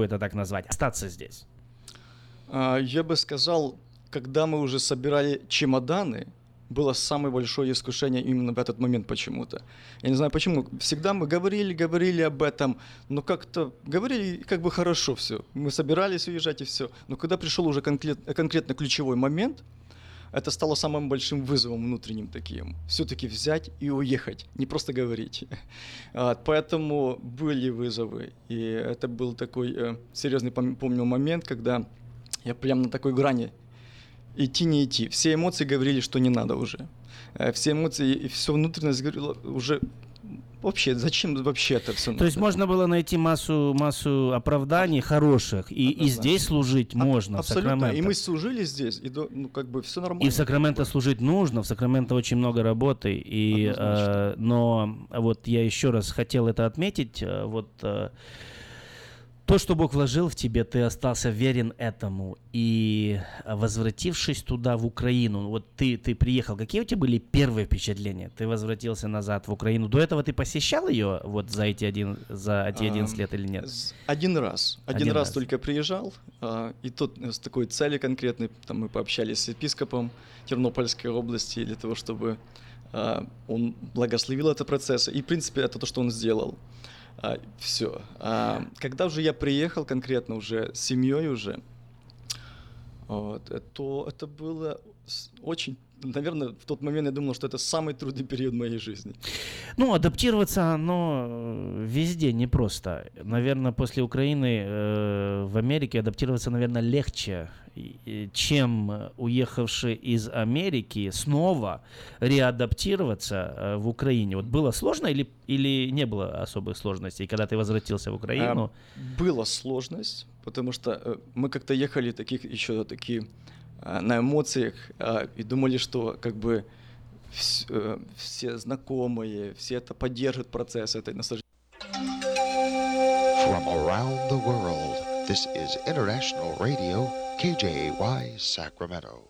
могу это так назвать, остаться здесь? А, я бы сказал, когда мы уже собирали чемоданы, было самое большое искушение именно в этот момент почему-то. Я не знаю почему. Всегда мы говорили, говорили об этом, но как-то говорили как бы хорошо все. Мы собирались уезжать и все. Но когда пришел уже конкрет, конкретно ключевой момент, это стало самым большим вызовом внутренним таким. Все-таки взять и уехать, не просто говорить. Поэтому были вызовы. И это был такой э, серьезный, помню, момент, когда я прямо на такой грани идти, не идти. Все эмоции говорили, что не надо уже. Э, все эмоции и все внутренность говорило уже вообще, зачем вообще это все? То есть можно было найти массу, массу оправданий хороших, и, и здесь служить можно, Абсолютно, и мы служили здесь, и ну, как бы все нормально. И в Сакраменто служить нужно, в Сакраменто очень много работы, и, э, но вот я еще раз хотел это отметить, э, вот... Э, то, что Бог вложил в тебе, ты остался верен этому. И возвратившись туда, в Украину, вот ты, ты приехал, какие у тебя были первые впечатления? Ты возвратился назад в Украину. До этого ты посещал ее вот за эти, один, за эти 11 лет или нет? Один раз. Один, один раз, раз только приезжал. А, и тот с такой целью конкретной, там мы пообщались с епископом Тернопольской области для того, чтобы а, он благословил этот процесс. И, в принципе, это то, что он сделал. А, все. А, когда уже я приехал конкретно уже с семьей уже, вот, то это было очень наверное, в тот момент я думал, что это самый трудный период моей жизни. Ну, адаптироваться, оно э, везде непросто. Наверное, после Украины э, в Америке адаптироваться, наверное, легче, чем уехавший из Америки снова реадаптироваться э, в Украине. Вот было сложно или, или не было особых сложностей, когда ты возвратился в Украину? А, была сложность, потому что э, мы как-то ехали таких еще такие на эмоциях э, и думали, что как бы э, все знакомые, все это поддержат процесс этой наслаждения. KJY, Sacramento.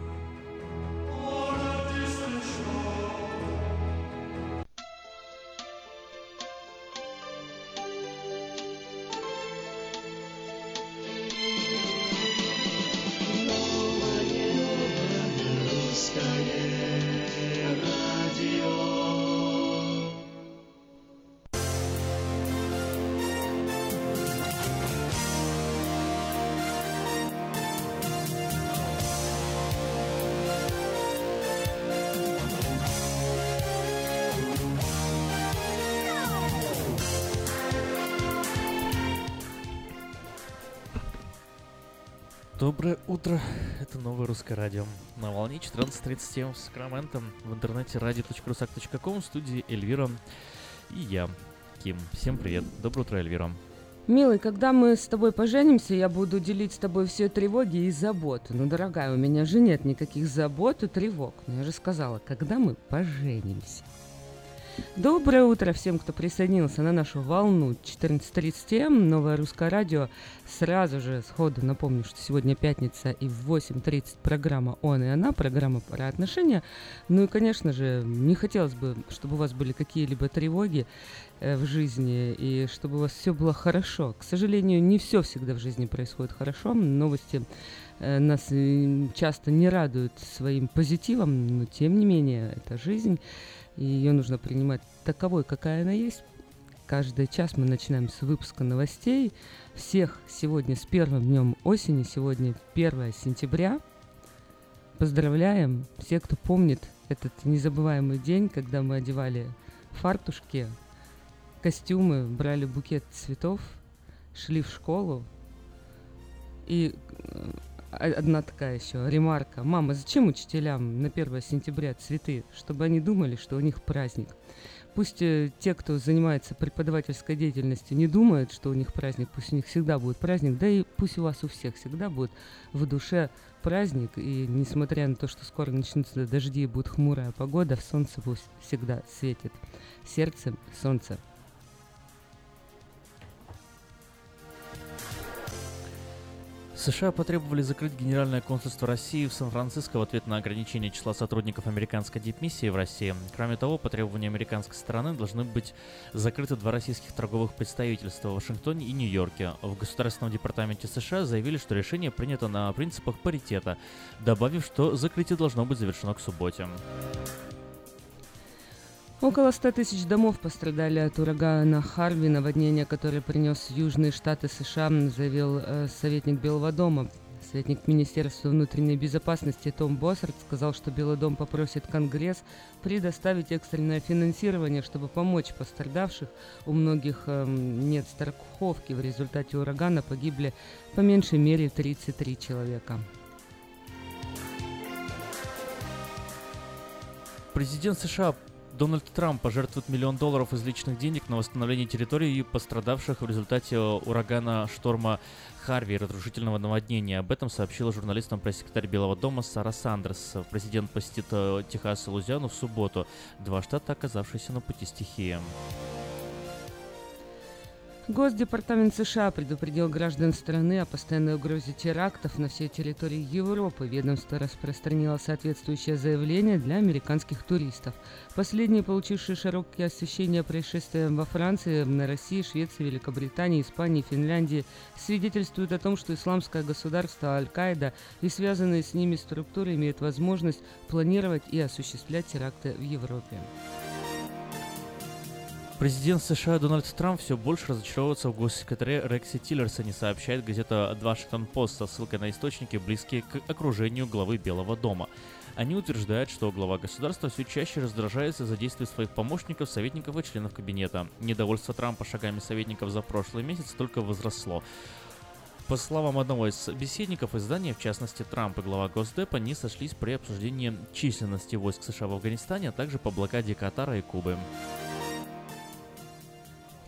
Русское радио. На волне 14.37 с Сакраменто, в интернете radio.rusak.com, в студии Эльвира и я, Ким. Всем привет, доброе утро, Эльвира. Милый, когда мы с тобой поженимся, я буду делить с тобой все тревоги и заботы. Ну, дорогая, у меня же нет никаких забот и тревог. Но я же сказала, когда мы поженимся. Доброе утро всем, кто присоединился на нашу волну 14.30 М, новое русское радио. Сразу же сходу напомню, что сегодня пятница и в 8.30 программа «Он и она», программа про отношения. Ну и, конечно же, не хотелось бы, чтобы у вас были какие-либо тревоги э, в жизни и чтобы у вас все было хорошо. К сожалению, не все всегда в жизни происходит хорошо. Новости э, нас э, часто не радуют своим позитивом, но тем не менее, это жизнь и ее нужно принимать таковой, какая она есть. Каждый час мы начинаем с выпуска новостей. Всех сегодня с первым днем осени, сегодня 1 сентября. Поздравляем все, кто помнит этот незабываемый день, когда мы одевали фартушки, костюмы, брали букет цветов, шли в школу. И э, одна такая еще ремарка. Мама, зачем учителям на 1 сентября цветы? Чтобы они думали, что у них праздник. Пусть э, те, кто занимается преподавательской деятельностью, не думают, что у них праздник, пусть у них всегда будет праздник, да и пусть у вас у всех всегда будет в душе праздник, и несмотря на то, что скоро начнутся дожди и будет хмурая погода, солнце пусть всегда светит. Сердцем солнце США потребовали закрыть Генеральное консульство России в Сан-Франциско в ответ на ограничение числа сотрудников американской дипмиссии в России. Кроме того, по требованию американской стороны должны быть закрыты два российских торговых представительства в Вашингтоне и Нью-Йорке. В Государственном департаменте США заявили, что решение принято на принципах паритета, добавив, что закрытие должно быть завершено к субботе. Около 100 тысяч домов пострадали от урагана Харви, наводнение, которое принес Южные Штаты США, заявил э, советник Белого дома. Советник Министерства внутренней безопасности Том Боссард сказал, что Белый дом попросит Конгресс предоставить экстренное финансирование, чтобы помочь пострадавших. У многих э, нет страховки. В результате урагана погибли по меньшей мере 33 человека. Президент США Дональд Трамп пожертвует миллион долларов из личных денег на восстановление территории, пострадавших в результате шторма Шторма Харви и разрушительного наводнения. Об этом сообщила журналистам пресс-секретарь Белого дома Сара Сандерс. Президент посетит э, Техас и Лузиану в субботу, два штата, оказавшиеся на пути стихии. Госдепартамент США предупредил граждан страны о постоянной угрозе терактов на всей территории Европы. Ведомство распространило соответствующее заявление для американских туристов. Последние, получившие широкое освещение происшествия во Франции, на России, Швеции, Великобритании, Испании, Финляндии, свидетельствуют о том, что исламское государство Аль-Каида и связанные с ними структуры имеют возможность планировать и осуществлять теракты в Европе. Президент США Дональд Трамп все больше разочаровывается в госсекретаре Рексе Тиллерсоне, сообщает газета Washington Post со ссылкой на источники, близкие к окружению главы Белого дома. Они утверждают, что глава государства все чаще раздражается за действия своих помощников, советников и членов кабинета. Недовольство Трампа шагами советников за прошлый месяц только возросло. По словам одного из собеседников издания, в частности Трамп и глава Госдепа, не сошлись при обсуждении численности войск США в Афганистане, а также по блокаде Катара и Кубы.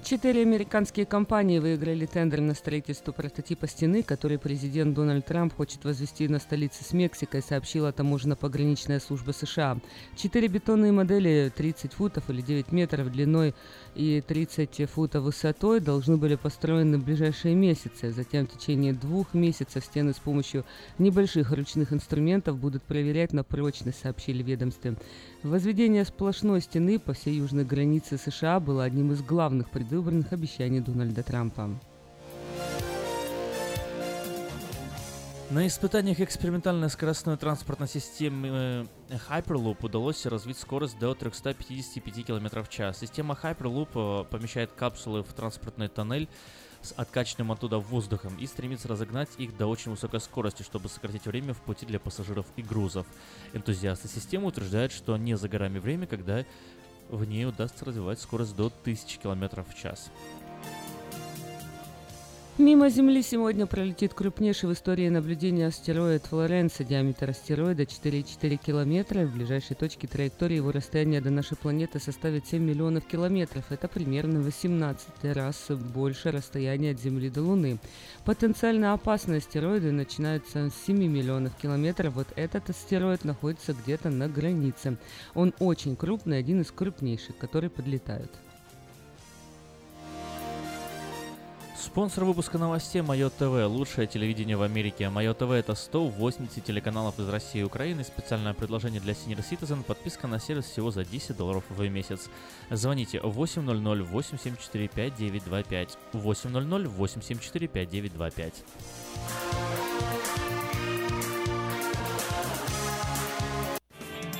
Четыре американские компании выиграли тендер на строительство прототипа стены, который президент Дональд Трамп хочет возвести на столице с Мексикой, сообщила таможенно-пограничная служба США. Четыре бетонные модели 30 футов или 9 метров длиной и 30 футов высотой должны были построены в ближайшие месяцы. Затем в течение двух месяцев стены с помощью небольших ручных инструментов будут проверять на прочность, сообщили ведомстве. Возведение сплошной стены по всей южной границе США было одним из главных предвыборных обещаний Дональда Трампа. На испытаниях экспериментальной скоростной транспортной системы э, Hyperloop удалось развить скорость до 355 км в час. Система Hyperloop э, помещает капсулы в транспортный тоннель с откачанным оттуда воздухом и стремится разогнать их до очень высокой скорости, чтобы сократить время в пути для пассажиров и грузов. Энтузиасты системы утверждают, что не за горами время, когда в ней удастся развивать скорость до 1000 км в час. Мимо Земли сегодня пролетит крупнейший в истории наблюдения астероид Флоренса. Диаметр астероида 4,4 километра. В ближайшей точке траектории его расстояние до нашей планеты составит 7 миллионов километров. Это примерно 18 раз больше расстояния от Земли до Луны. Потенциально опасные астероиды начинаются с 7 миллионов километров. Вот этот астероид находится где-то на границе. Он очень крупный, один из крупнейших, которые подлетают. Спонсор выпуска новостей Майо ТВ. Лучшее телевидение в Америке. Майо ТВ это 180 телеканалов из России и Украины. Специальное предложение для Senior Citizen. Подписка на сервис всего за 10 долларов в месяц. Звоните 800 874 5925. 800 874 5925.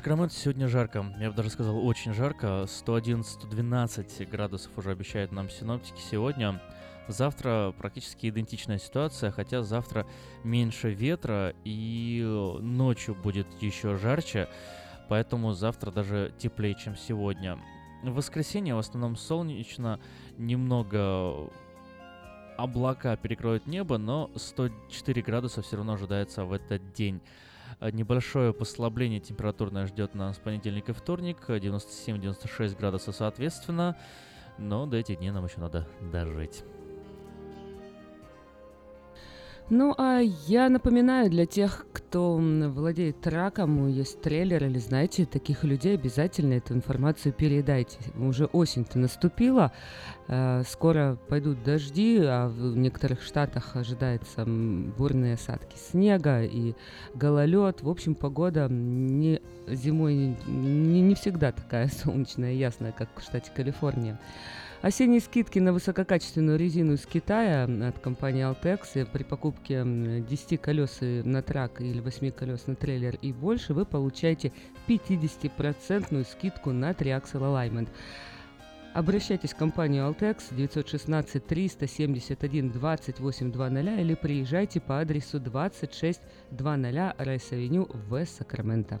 Сакраменто сегодня жарко. Я бы даже сказал, очень жарко. 111-112 градусов уже обещают нам синоптики сегодня. Завтра практически идентичная ситуация, хотя завтра меньше ветра и ночью будет еще жарче, поэтому завтра даже теплее, чем сегодня. В воскресенье в основном солнечно, немного облака перекроют небо, но 104 градуса все равно ожидается в этот день. А, Небольшое послабление температурное ждет нас понедельник и вторник, 97-96 градусов соответственно, но до этих дней нам еще надо дожить. Ну, а я напоминаю для тех, кто владеет траком, есть трейлер или знаете таких людей, обязательно эту информацию передайте. Уже осень-то наступила, э, скоро пойдут дожди, а в некоторых штатах ожидается м, бурные осадки снега и гололед. В общем, погода не зимой не, не всегда такая солнечная и ясная, как в штате Калифорния. Осенние скидки на высококачественную резину из Китая от компании Altex при покупке м, 10 колес на трак или 8 колес на трейлер и больше вы получаете 50% скидку на Triaxle Alignment. Обращайтесь в компанию Altex 916 371 2800 или приезжайте по адресу 2600 Rice Avenue в Сакраменто.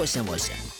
Восемь восемь.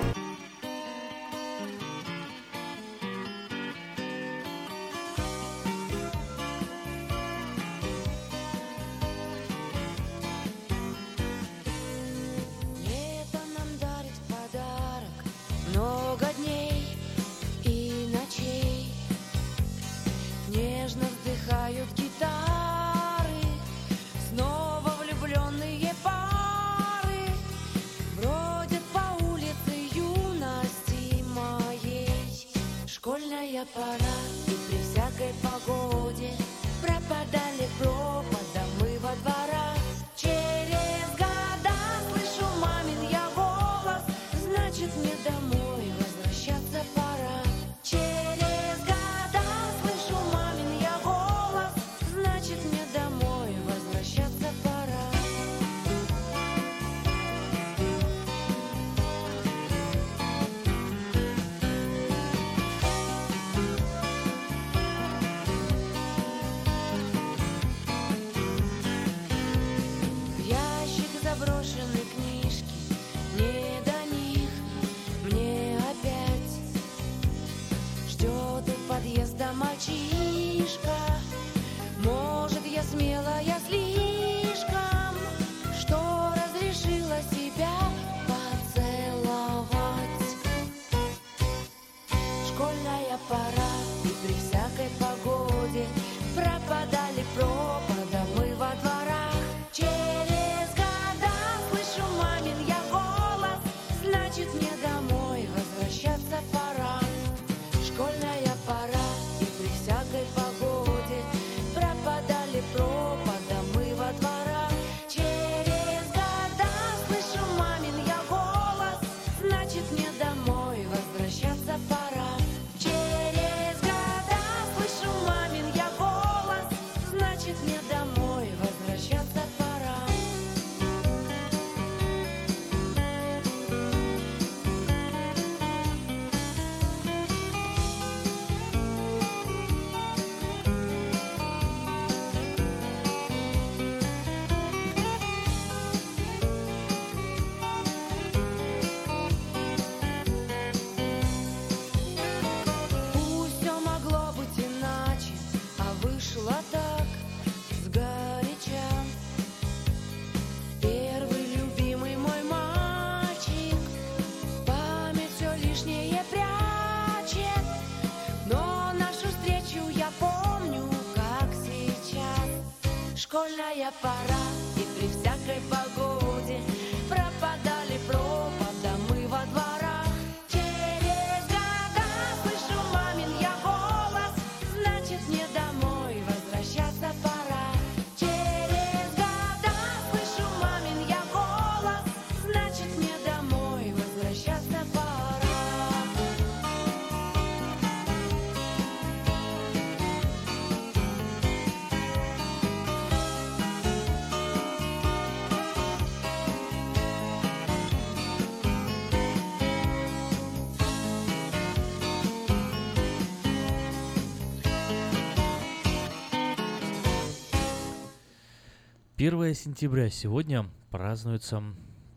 Школьная пора и при всякой погоде пропадали пропадом 1 сентября сегодня празднуется,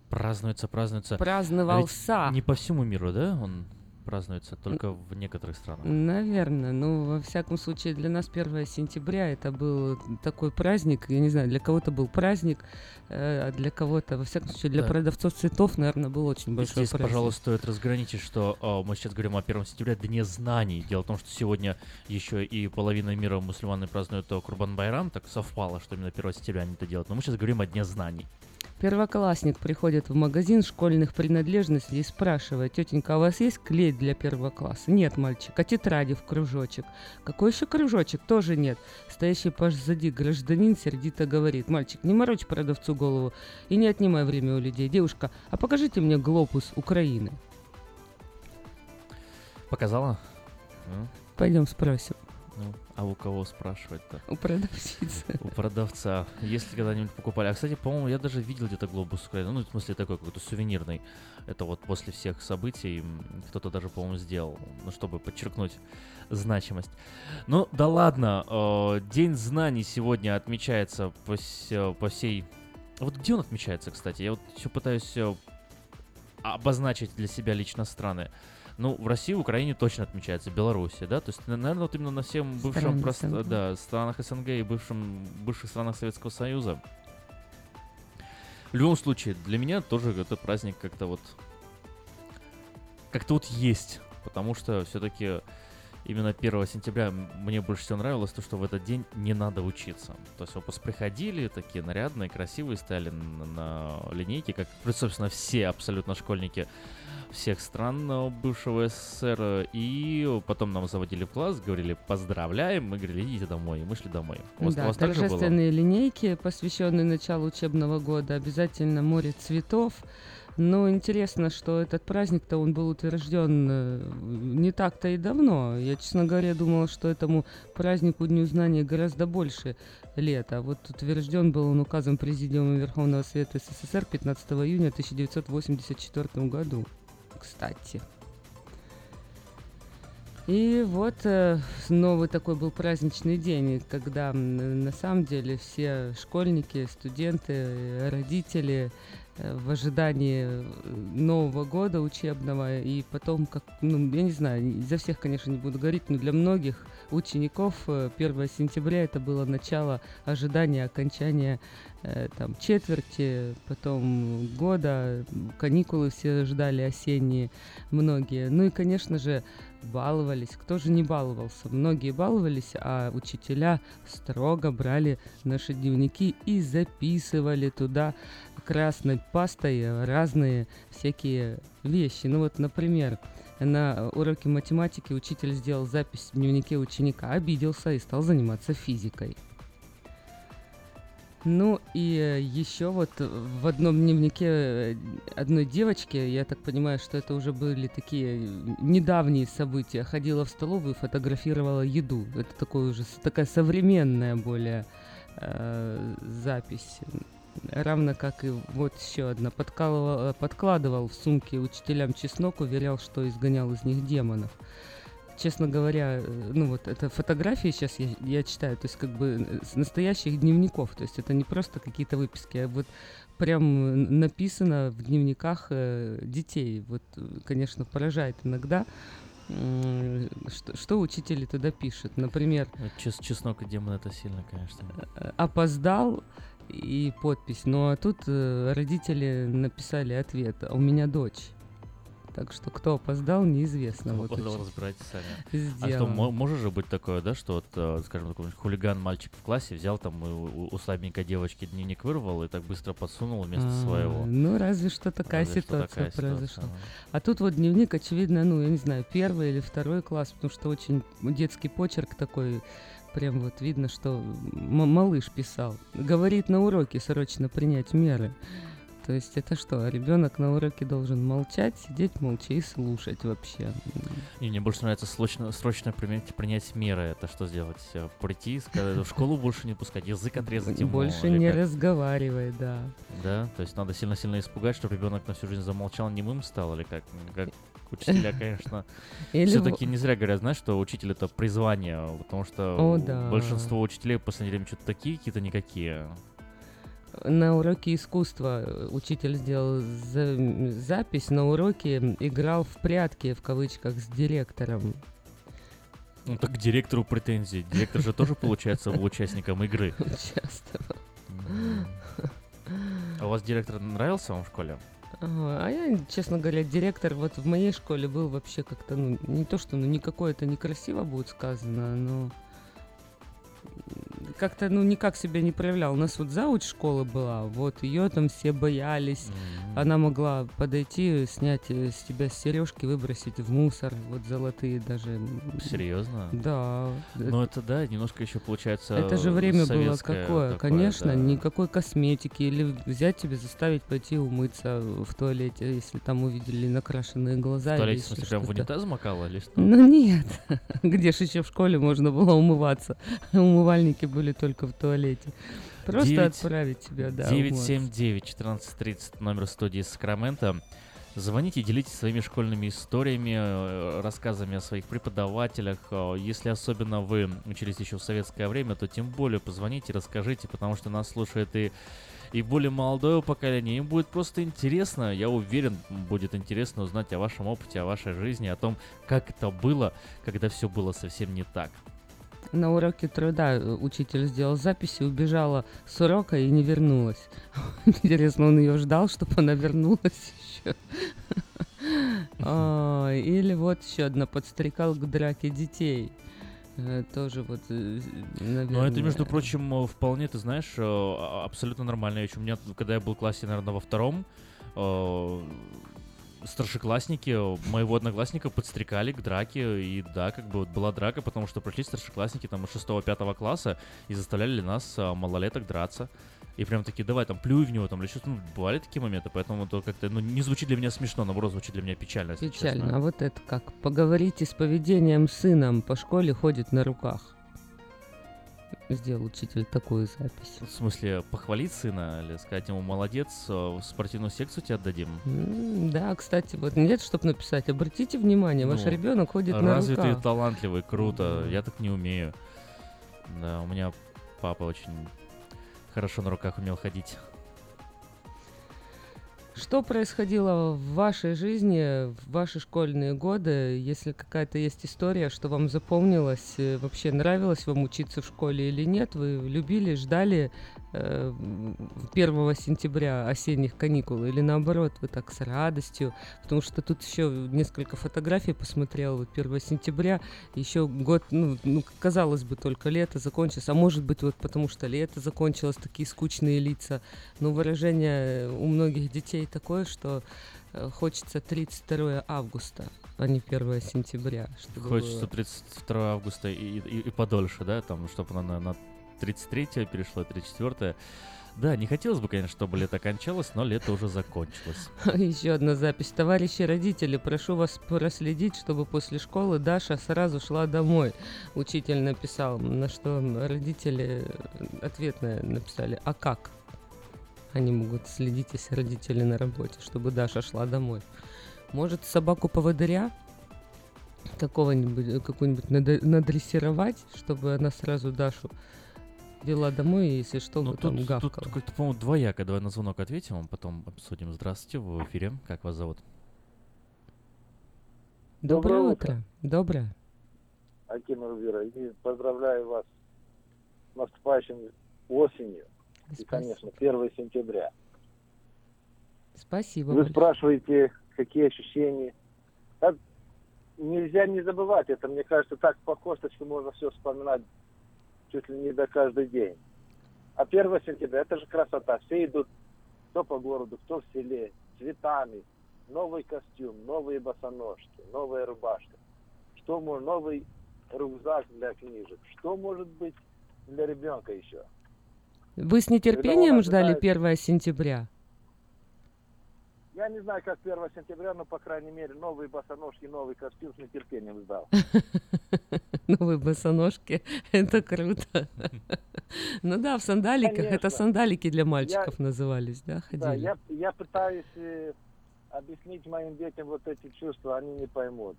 празднуется, празднуется. А Праздновался. Не по всему миру, да? Он празднуется только в некоторых странах. Наверное. Ну, во всяком случае, для нас 1 сентября это был такой праздник. Я не знаю, для кого-то был праздник, э, а для кого-то, во всяком случае, для Да. продавцов цветов, наверное, был очень большой Здесь, праздник. пожалуй, стоит разграничить, что а, мы сейчас говорим о 1 сентября, Дне знаний. Дело в том, что сегодня еще и половина мира мусульманы празднуют э, Курбан Байрам, так совпало, что именно 1 сентября они это делают. Но мы сейчас говорим о Дне знаний. Первоклассник приходит в магазин школьных принадлежностей и спрашивает, тетенька, а у вас есть клей для первого класса? Нет, мальчик. А тетради в кружочек? Какой еще кружочек? Тоже нет. Стоящий позади гражданин сердито говорит, мальчик, не морочь продавцу голову и не отнимай время у людей. Девушка, а покажите мне глобус Украины. Показала? Пойдем спросим а у кого спрашивать-то? у продавщицы. У продавца. Если когда-нибудь покупали. А, кстати, по-моему, я даже видел где-то глобус Украины. Ну, в смысле, такой какой-то сувенирный. Это вот после всех событий кто-то даже, по-моему, сделал. Ну, чтобы подчеркнуть значимость. Ну, да ладно. э, День знаний сегодня отмечается по, по всей... Вот где он отмечается, кстати? Я вот еще пытаюсь э, обозначить для себя лично страны. Ну, в России, в Украине точно отмечается, Беларуси, да? То есть, наверное, вот именно на всем бывшем прост- да, странах СНГ и бывшем, бывших странах Советского Союза. В любом случае, для меня тоже это праздник как-то вот... Как-то вот есть. Потому что все-таки именно 1 сентября мне больше всего нравилось то, что в этот день не надо учиться. То есть выпуск приходили, такие нарядные, красивые, стояли на, на линейке, как, собственно, все абсолютно школьники всех стран э, бывшего СССР. И потом нам заводили в класс, говорили «поздравляем», мы говорили «идите домой», и мы шли домой. У вас, у Да, вас же было? торжественные линейки, посвященные началу учебного года, обязательно море цветов. Но интересно, что этот праздник-то он был утвержден э, не так-то и давно. Я, честно говоря, думала, что этому празднику Дню знаний гораздо больше лет. А вот утвержден был он указом Президиума Верховного Совета СССР 15 июня 1984 году. Кстати. И вот э, новый такой был праздничный день, когда на самом деле все школьники, студенты, родители э, в ожидании э, Нового года учебного и потом, как, ну, я не знаю, за всех, конечно, не буду говорить, но для многих учеников э, 1 сентября это было начало ожидания окончания э, там четверти, потом года, каникулы все ждали осенние многие. Ну и, конечно же, баловались. Кто же не баловался? Многие баловались, а учителя строго брали наши дневники и записывали туда красной пастой разные всякие вещи. Ну вот, например, на уроке математики учитель сделал запись в дневнике ученика, обиделся и стал заниматься физикой. Ну и еще вот в одном дневнике э, одной девочки, я так понимаю, что это уже были такие недавние события, ходила в столовую и фотографировала еду. Это такой уже такая современная более э, запись. Равно как и вот еще одна. Подкалывал- подкладывал в сумки учителям чеснок, уверял, что изгонял из них демонов честно говоря, э, ну вот это фотографии сейчас я, я читаю, то есть как бы э, с настоящих дневников, то есть это не просто какие-то выписки, а вот прям э, написано в дневниках детей. Вот, конечно, поражает иногда, что, что учители туда пишут. Например, чес- чеснок и демон это сильно, конечно. опоздал и подпись. Ну а тут э, родители написали ответ, а у меня дочь. Так что кто опоздал, неизвестно. Кто Вот опоздал, разбирайтесь сами. А что, может же быть такое, да, что вот, э, скажем, такой хулиган мальчик в классе взял там у, у- слабенькой девочки дневник вырвал и так быстро подсунул вместо А, своего. Ну, разве что такая Разве что ситуация такая ситуация, произошла. ну. А тут вот дневник, очевидно, ну, я не знаю, первый или второй класс, потому что очень детский почерк такой, прям вот видно, что малыш писал. Говорит на уроке срочно принять меры. То есть это что, ребенок на уроке должен молчать, сидеть молча и слушать вообще. Не, мне больше нравится срочно, срочно принять, принять меры. Это что сделать? Э, Прийти, сказать, в школу больше не пускать, язык отрезать ему. Больше не разговаривай, да. Да, то есть надо сильно-сильно испугать, чтобы ребенок на всю жизнь замолчал, немым стал, или как? Как учителя, конечно, все-таки не зря говорят, знаешь, что учитель это призвание, потому что большинство учителей в последнее время что-то такие какие-то никакие. на уроке искусства э, учитель сделал за- запись, на уроке играл в прятки, в кавычках, с директором. Ну так к директору претензии. Директор же тоже, получается, был участником игры. Участвовал. А у вас директор нравился вам в школе? А я, честно говоря, директор вот в моей школе был вообще как-то, ну, не то что, ну, никакое это некрасиво будет сказано, но как-то, ну, никак себя не проявлял. У нас вот зауч школы была, вот ее там все боялись. М. Она могла подойти, снять э, с тебя сережки, выбросить в мусор, вот золотые даже. Серьезно? Да. Ну это да, немножко еще получается. Это же время было какое? такое, Конечно, да. никакой косметики. Или взять тебе, заставить пойти умыться в туалете, если там увидели накрашенные глаза. В туалете, в смысле, прям в унитаз макала или что? Ну нет, где же еще в школе можно было умываться? Умывальники были только в туалете. Просто Девять- отправить тебя, да. умываться. 979-1430, номер студии Сакраменто. Звоните, делитесь своими школьными историями, э, рассказами о своих преподавателях. Э, Если особенно вы учились еще в советское время, то тем более позвоните, расскажите, потому что нас слушает и, и более молодое поколение. Им будет просто интересно, я уверен, будет интересно узнать о вашем опыте, о вашей жизни, о том, как это было, когда все было совсем не так. На уроке труда э, учитель сделал запись и убежала с урока и не вернулась. Интересно, он ее ждал, чтобы она вернулась еще. Или вот еще одна подстрекал к драке детей. Э, Тоже вот, э, наверное... Ну, это, между прочим, э, вполне, ты знаешь, э, а- абсолютно нормально. Еще у меня, когда я был в классе, наверное, во втором, э, старшеклассники моего одноклассника подстрекали к драке, и да, как бы вот была драка, потому что пришли старшеклассники там из 6-5 класса и заставляли нас, э, малолеток, драться. И прям такие, давай там плюй в него, там или что-то, ну, бывали такие моменты, поэтому то как-то, ну, не звучит для меня смешно, наоборот, звучит для меня печально, Печально. честно. А вот это как? Поговорите с поведением сыном, по школе ходит на руках. Сделал учитель такую запись. В смысле, похвалить сына или сказать ему, молодец, э, в спортивную секцию тебя отдадим? М, Да, кстати, вот нет, чтобы написать. Обратите внимание, ваш Ну, ребенок ходит на Развитый, руках. талантливый, круто. Я так не умею. Да, у меня папа очень хорошо на руках умел ходить. Что происходило в вашей жизни в ваши школьные годы? Если какая-то есть история, что вам запомнилось, э, вообще нравилось вам учиться в школе или нет? Вы любили, ждали 1 сентября осенних каникул или наоборот, вы так с радостью? Потому что тут еще несколько фотографий посмотрел. Вот 1 сентября, еще год, ну, ну, казалось бы, только лето закончилось. А может быть, вот потому что лето закончилось, такие скучные лица. Но выражение у многих детей такое, что э, хочется 32 августа, а не 1 сентября. чтобы Хочется было. 32 августа и, и, и подольше, да, там, чтобы на, на 33 перешло, 34 Да, не хотелось бы, конечно, чтобы лето кончалось, но лето уже закончилось. Еще одна запись. Товарищи родители, прошу вас проследить, чтобы после школы Даша сразу шла домой. Учитель написал, на что родители ответное написали. А как? Они могут следить, если родители на работе, чтобы Даша шла домой. Может, собаку поводыря какого-нибудь, э, какую-нибудь надо- надрессировать, чтобы она сразу Дашу вела домой, и если что, Ну, там тут, гавкала. тут как-то, по-моему, двояко. Давай на звонок ответим, а потом обсудим. Здравствуйте, вы в эфире. Как вас зовут? Доброе, Доброе утро. Доброе. Аким Рубира, и поздравляю вас с наступающим осенью и, Спасибо. конечно, 1 сентября. Спасибо. Вы большое. спрашиваете, какие ощущения. Нельзя не забывать это. Мне кажется, так по косточке можно все вспоминать чуть ли не до каждый день. А 1 сентября, это же красота. Все идут кто по городу, кто в селе, цветами. Новый костюм, новые босоножки, новая рубашка. Что может, новый рюкзак для книжек. Что может быть для ребенка еще? Вы с нетерпением ждали ожидает- 1 сентября? Я не знаю, как 1 сентября, но, по крайней мере, новые босоножки, новый костюм с нетерпением ждал. Новые босоножки. Это круто. Ну да, в сандаликах. Это сандалики для мальчиков назывались, да, Да, ходили? я, я пытаюсь э, объяснить моим детям вот эти чувства, они не поймут.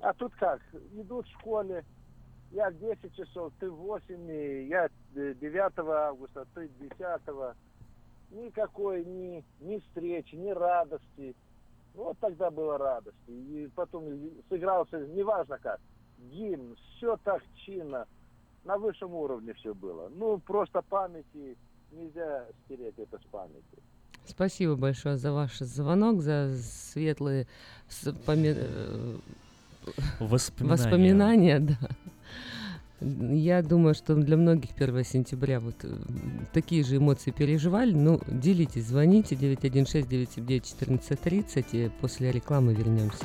А тут как? Идут в школе, я в 10 часов, ты в 8, и я э, 9 августа, ты 10. Никакой ни, ни встречи, ни радости. Вот тогда было радости. И потом сыгрался, неважно как, гимн, все так чинно, на высшем уровне все было. Ну, просто памяти, нельзя стереть это с памяти. Спасибо большое за ваш звонок, за светлые вспоми- э, Воспоминания. воспоминания, да. Я думаю, что для многих 1 сентября вот э, такие же эмоции переживали. Ну, делитесь, звоните 916-979-1430, и после рекламы вернемся.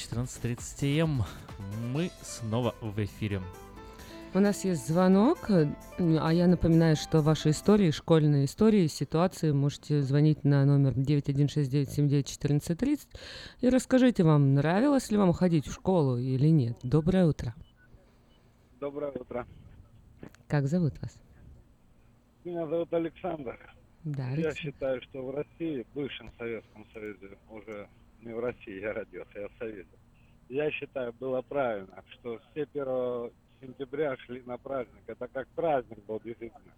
14.30 м. Мы снова в эфире. У нас есть звонок, э, а я напоминаю, что ваши истории, школьные истории, ситуации можете звонить на номер 916-979-1430 и расскажите вам, нравилось ли вам ходить в школу или нет. Доброе утро. Доброе утро. Как зовут вас? Меня зовут Александр. Да, Я Александр. считаю, что в России, в бывшем Советском Союзе, уже не в России я родился, я в Совете. Я считаю, было правильно, что все 1 сентября шли на праздник. Это как праздник был действительно.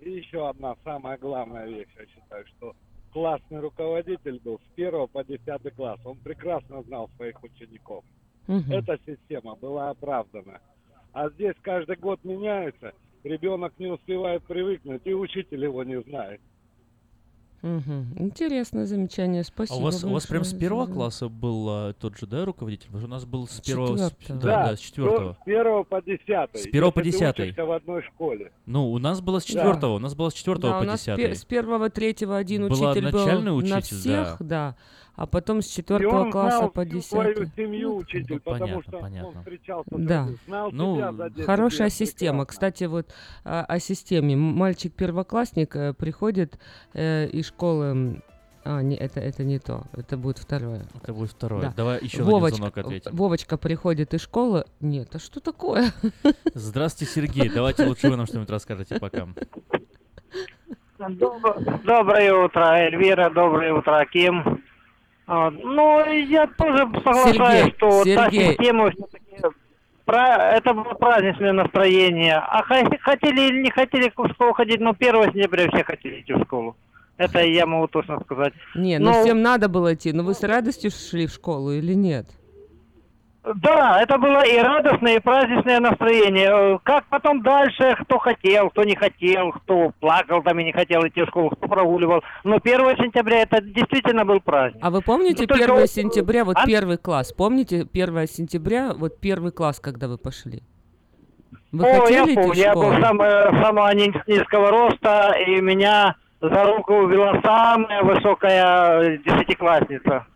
И еще одна самая главная вещь, я считаю, что классный руководитель был с 1 по 10 класс. Он прекрасно знал своих учеников. Мгм. Эта система была оправдана. А здесь каждый год меняется, ребенок не успевает привыкнуть, и учитель его не знает. Мгм. Интересное замечание, А спасибо. у вас, у вас прям с первого за- класса был а, тот же, да, руководитель? У нас был с первого... с- Четвёртого. да, да, с с четвертого. первого по десятый. С первого по десятый. в одной школе. Ну, у нас было с Да. четвертого, у нас было с четвертого Да, по десятый. пе- с первого, третьего один Была учитель начальный был на учитель, всех, да. да. А потом с четвертого класса по свою десятый. семью учитель, потому понятно, что понятно. он встречался Да. знал Ну, тебя за 10 Хорошая лет система. прекрасно. Кстати, вот а, о системе. Мальчик первоклассник э, приходит э, из школы. А, не, это, это не то. Это будет второе. Это будет второе. Да. Давай еще на один Вовочка, звонок ответим. Вовочка приходит из школы. Нет, а что такое? Здравствуйте, Сергей. Давайте лучше вы нам что-нибудь расскажете пока. Доб- Доброе утро, Эльвира, доброе утро, Ким. Вот. Ну, я тоже соглашаюсь, Сергей, что вот та Сергей. система все-таки это было праздничное настроение. А хотели или не хотели в школу ходить, но 1 сентября все хотели идти в школу. Это я могу точно сказать. Не, ну Но- всем надо было идти. Но вы с радостью шли в школу или нет? Да, это было и радостное, и праздничное настроение. Э, Как потом дальше, кто хотел, кто не хотел, кто плакал там и не хотел идти в школу, кто прогуливал. Но 1 сентября это действительно был праздник. А вы помните Ну, только 1 вот, сентября, вот а- первый класс? Помните 1 сентября, вот первый класс, когда вы пошли? Вы О, я хотели идти помню, я был сам, э, самого низ- низкого роста, и меня за руку вела самая высокая э, десятиклассница.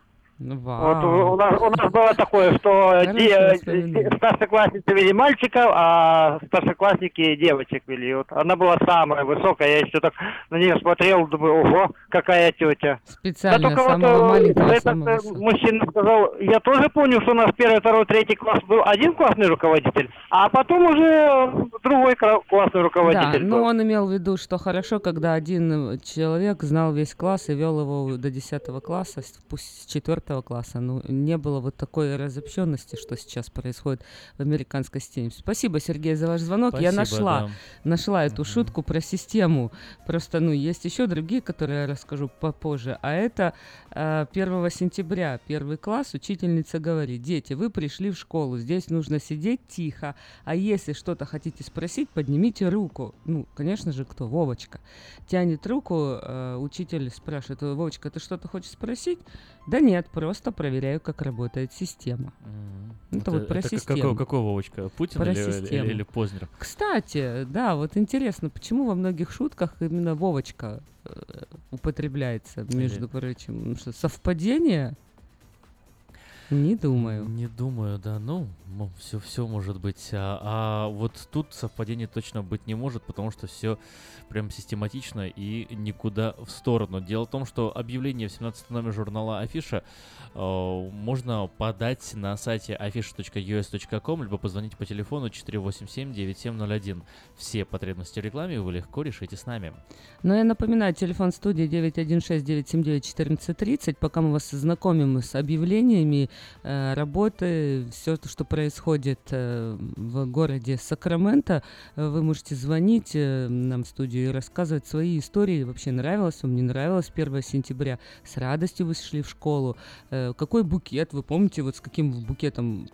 Ну, Вот у, нас, у нас было такое, что де- старшеклассницы вели мальчиков, а старшеклассники девочек вели. Вот она была самая высокая, я еще так на нее смотрел, думаю, ого, какая тетя. Специально, вот, самого э, маленького, этот самого э, мужчина сказал, я тоже помню, что у нас первый, второй, третий класс был один классный руководитель, а потом уже другой классный Да, руководитель но был. он имел в виду, что хорошо, когда один человек знал весь класс и вел его до 10 класса, пусть с 4 класса. Ну, не было вот такой разобщенности, что сейчас происходит в американской системе. Спасибо, Сергей, за ваш звонок. Я Спасибо, нашла, да. нашла эту шутку про систему. Просто, ну, есть еще другие, которые я расскажу попозже. А это э, 1 сентября, первый класс, учительница говорит, дети, вы пришли в школу, здесь нужно сидеть тихо, а если что-то хотите спросить, поднимите руку. Ну, конечно же, кто? Вовочка. Тянет руку, э, учитель спрашивает, Вовочка, ты что-то хочешь спросить? Да нет, просто проверяю, как работает система. Это, вот про это как- систему. какой, какой Вовочка? Путин Про или, или- систему. или Познер? Кстати, да, вот интересно, почему во многих шутках именно Вовочка э, употребляется, между прочим? Ну Что, совпадение? Не думаю. Не думаю, да. Ну, все, все может быть. А, а вот тут совпадение точно быть не может, потому что все прям систематично и никуда в сторону. Дело в том, что объявление в 17 номер журнала Афиша э, можно подать на сайте afisha.us.com, либо позвонить по телефону 487-9701. Все потребности в рекламе вы легко решите с нами. Но я напоминаю, телефон студии 916-979-1430. Пока мы вас знакомим с объявлениями работы, все, что происходит э, в городе Сакраменто, э, вы можете звонить э, нам в студию и рассказывать свои истории. Вообще нравилось вам, не нравилось 1 сентября? С радостью вы шли в школу? Э, какой букет? Вы помните, вот с каким букетом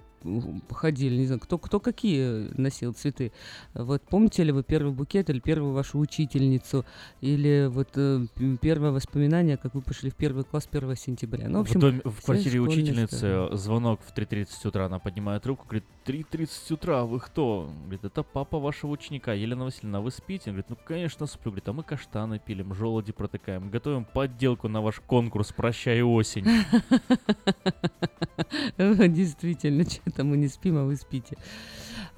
ходили, не знаю, кто, кто какие носил цветы. Вот помните ли вы первый букет или первую вашу учительницу, или вот э, первое воспоминание, как вы пошли в первый класс 1 сентября? Ну, в общем, доме- в квартире учительницы истории. звонок в 3.30 утра, она поднимает руку, говорит, 3.30 утра, вы кто? Говорит, это папа вашего ученика, Елена Васильевна, вы спите? Он говорит, ну, конечно, сплю. Говорит, а мы каштаны пилим, желуди протыкаем, готовим подделку на ваш конкурс «Прощай осень». Действительно, что-то мы не спим, а вы спите.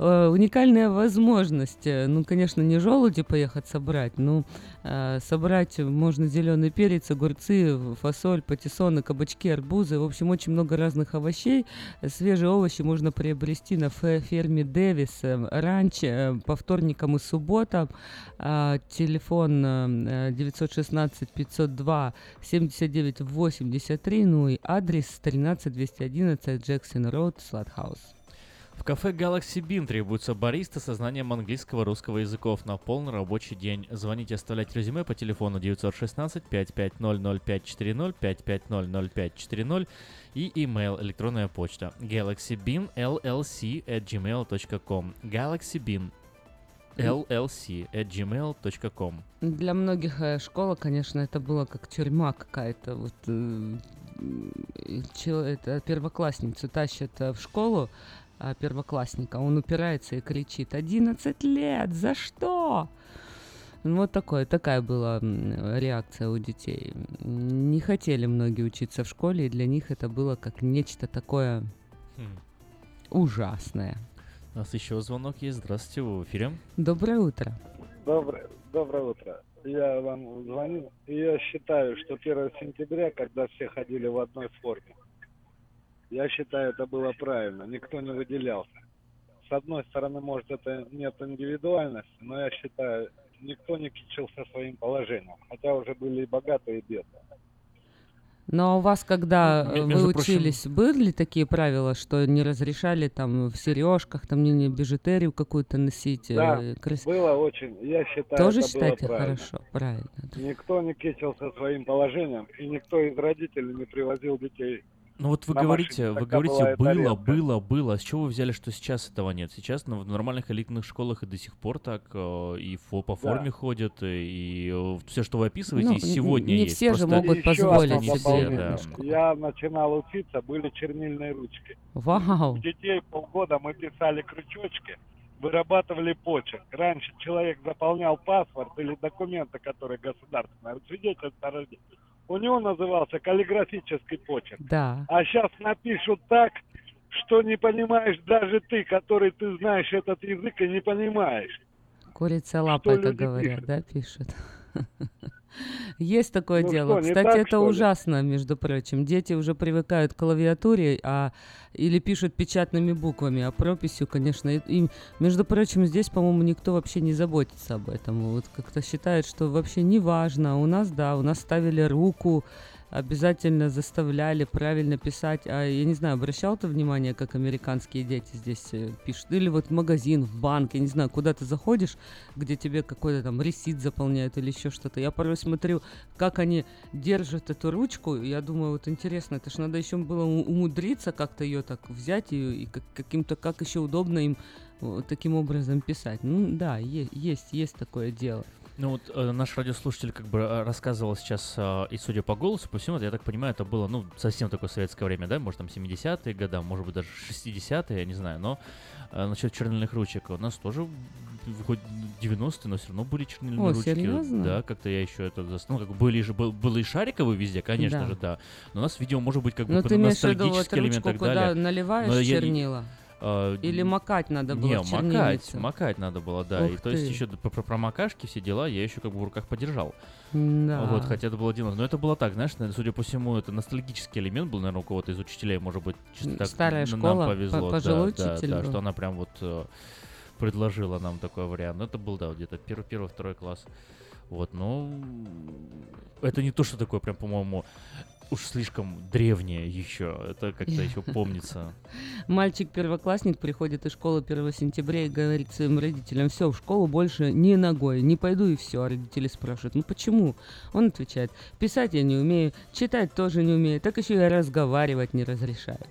Э, Уникальная возможность, э, ну, конечно, не желуди поехать собрать, но э, собрать можно зеленый перец, огурцы, фасоль, патиссоны, кабачки, арбузы, в общем, очень много разных овощей. Свежие овощи можно приобрести на фе- ферме Дэвис э, ранч э, по вторникам и субботам. А, Телефон э, 916 502 79 83, ну и адрес 13211 Джексон Роуд, Сладхаус. В кафе Galaxy Bean требуется бариста со знанием английского и русского языков на полный рабочий день. Звоните, оставлять резюме по телефону 916 5500 540 5500 540 и email электронная почта galaxybean llc at gmail.com galaxybean llc at gmail.com. Для многих э, школа, конечно, это было как тюрьма какая-то. Вот э, и чел- это первоклассницу тащат э, в школу, первоклассника, он упирается и кричит «11 лет! За что?» Ну, Вот такое, такая была реакция у детей. Не хотели многие учиться в школе, и для них это было как нечто такое Хм. ужасное. У нас еще звонок есть. Здравствуйте, вы в эфире. Доброе утро. Доброе, доброе утро. Я вам звоню. И я считаю, что 1 сентября, когда все ходили в одной форме, я считаю, это было правильно. Никто не выделялся. С одной стороны, может, это нет индивидуальности, но я считаю, никто не кичился своим положением. Хотя уже были и богатые, и бедные. Но у вас, когда Ну, э, между вы прочим- учились, были такие правила, что не разрешали там в сережках, там не, не бижутерию какую-то носить? Да, э, крас- было очень. Я считаю, Тоже это считаете было правильно. хорошо, правильно. Никто не кичился своим положением, и никто из родителей не привозил детей. Ну вот вы на говорите, машине. вы говорите, было, было, было. А с чего вы взяли, что сейчас этого нет? Сейчас ну, в нормальных элитных школах и до сих пор так, э, и фо- по Да. форме ходят, и все, что вы описываете, Ну, и сегодня не есть. все же Просто могут Еще позволить одно не все, дополнение. да. Я начинал учиться, были чернильные ручки. Вау. У детей полгода мы писали крючочки, вырабатывали почерк. Раньше человек заполнял паспорт или документы, которые государственные, свидетельство о рождении. У него назывался каллиграфический почерк. Да. А сейчас напишут так, что не понимаешь даже ты, который ты знаешь этот язык и не понимаешь. Курица лапой, как говорят, да, пишут? Есть такое Ну дело. что, Кстати, так, это что ли? ужасно, между прочим. Дети уже привыкают к клавиатуре, а или пишут печатными буквами, а прописью, конечно, и, и, между прочим, здесь, по-моему, никто вообще не заботится об этом. Вот как-то считают, что вообще не важно. У нас, да, у нас ставили руку, обязательно заставляли правильно писать. А я не знаю, обращал ты внимание, как американские дети здесь э, пишут? Или вот магазин, в банк, я не знаю, куда ты заходишь, где тебе какой-то там ресит заполняют или еще что-то. Я порой смотрю, как они держат эту ручку. Я думаю, вот интересно, это ж надо еще было умудриться как-то ее так взять и, и как- каким-то, как еще удобно им вот таким образом писать. Ну да, е- есть, есть такое дело. Ну вот э, наш радиослушатель как бы э, рассказывал сейчас, э, и судя по голосу, по всему, я так понимаю, это было, ну, совсем такое советское время, да, может, там 70-е годы, может быть, даже 60-е, я не знаю, но э, насчет чернильных ручек у нас тоже хоть 90-е, но все равно были чернильные О, ручки. серьезно? Да, как-то я еще это Ну, как бы были же, был, было и шариковые везде, конечно Да. же, да. Но у нас, видимо, может быть, как бы Ну ты в виду вот ностальгический элемент и так далее. наливаешь Но я- чернила? Э, Или макать надо было не, макать, макать надо было, да. и Ух то есть ты. еще про, про макашки все дела я еще как бы в руках подержал. Да. Вот, хотя это было дело. Но это было так, знаешь, судя по всему, это ностальгический элемент был, наверное, у кого-то из учителей, может быть, чисто так старая школа, нам по- повезло. пожилой да, да, учитель да, был. что она прям вот э, предложила нам такой вариант. Но это был, да, где-то первый, первый, второй класс. Вот, ну, это не то, что такое прям, по-моему, уж слишком древнее еще. Это как-то еще помнится. Мальчик-первоклассник приходит из школы 1 сентября и говорит своим родителям, все, в школу больше ни ногой, не пойду и все. А родители спрашивают, ну почему? Он отвечает, писать я не умею, читать тоже не умею, так еще и разговаривать не разрешают.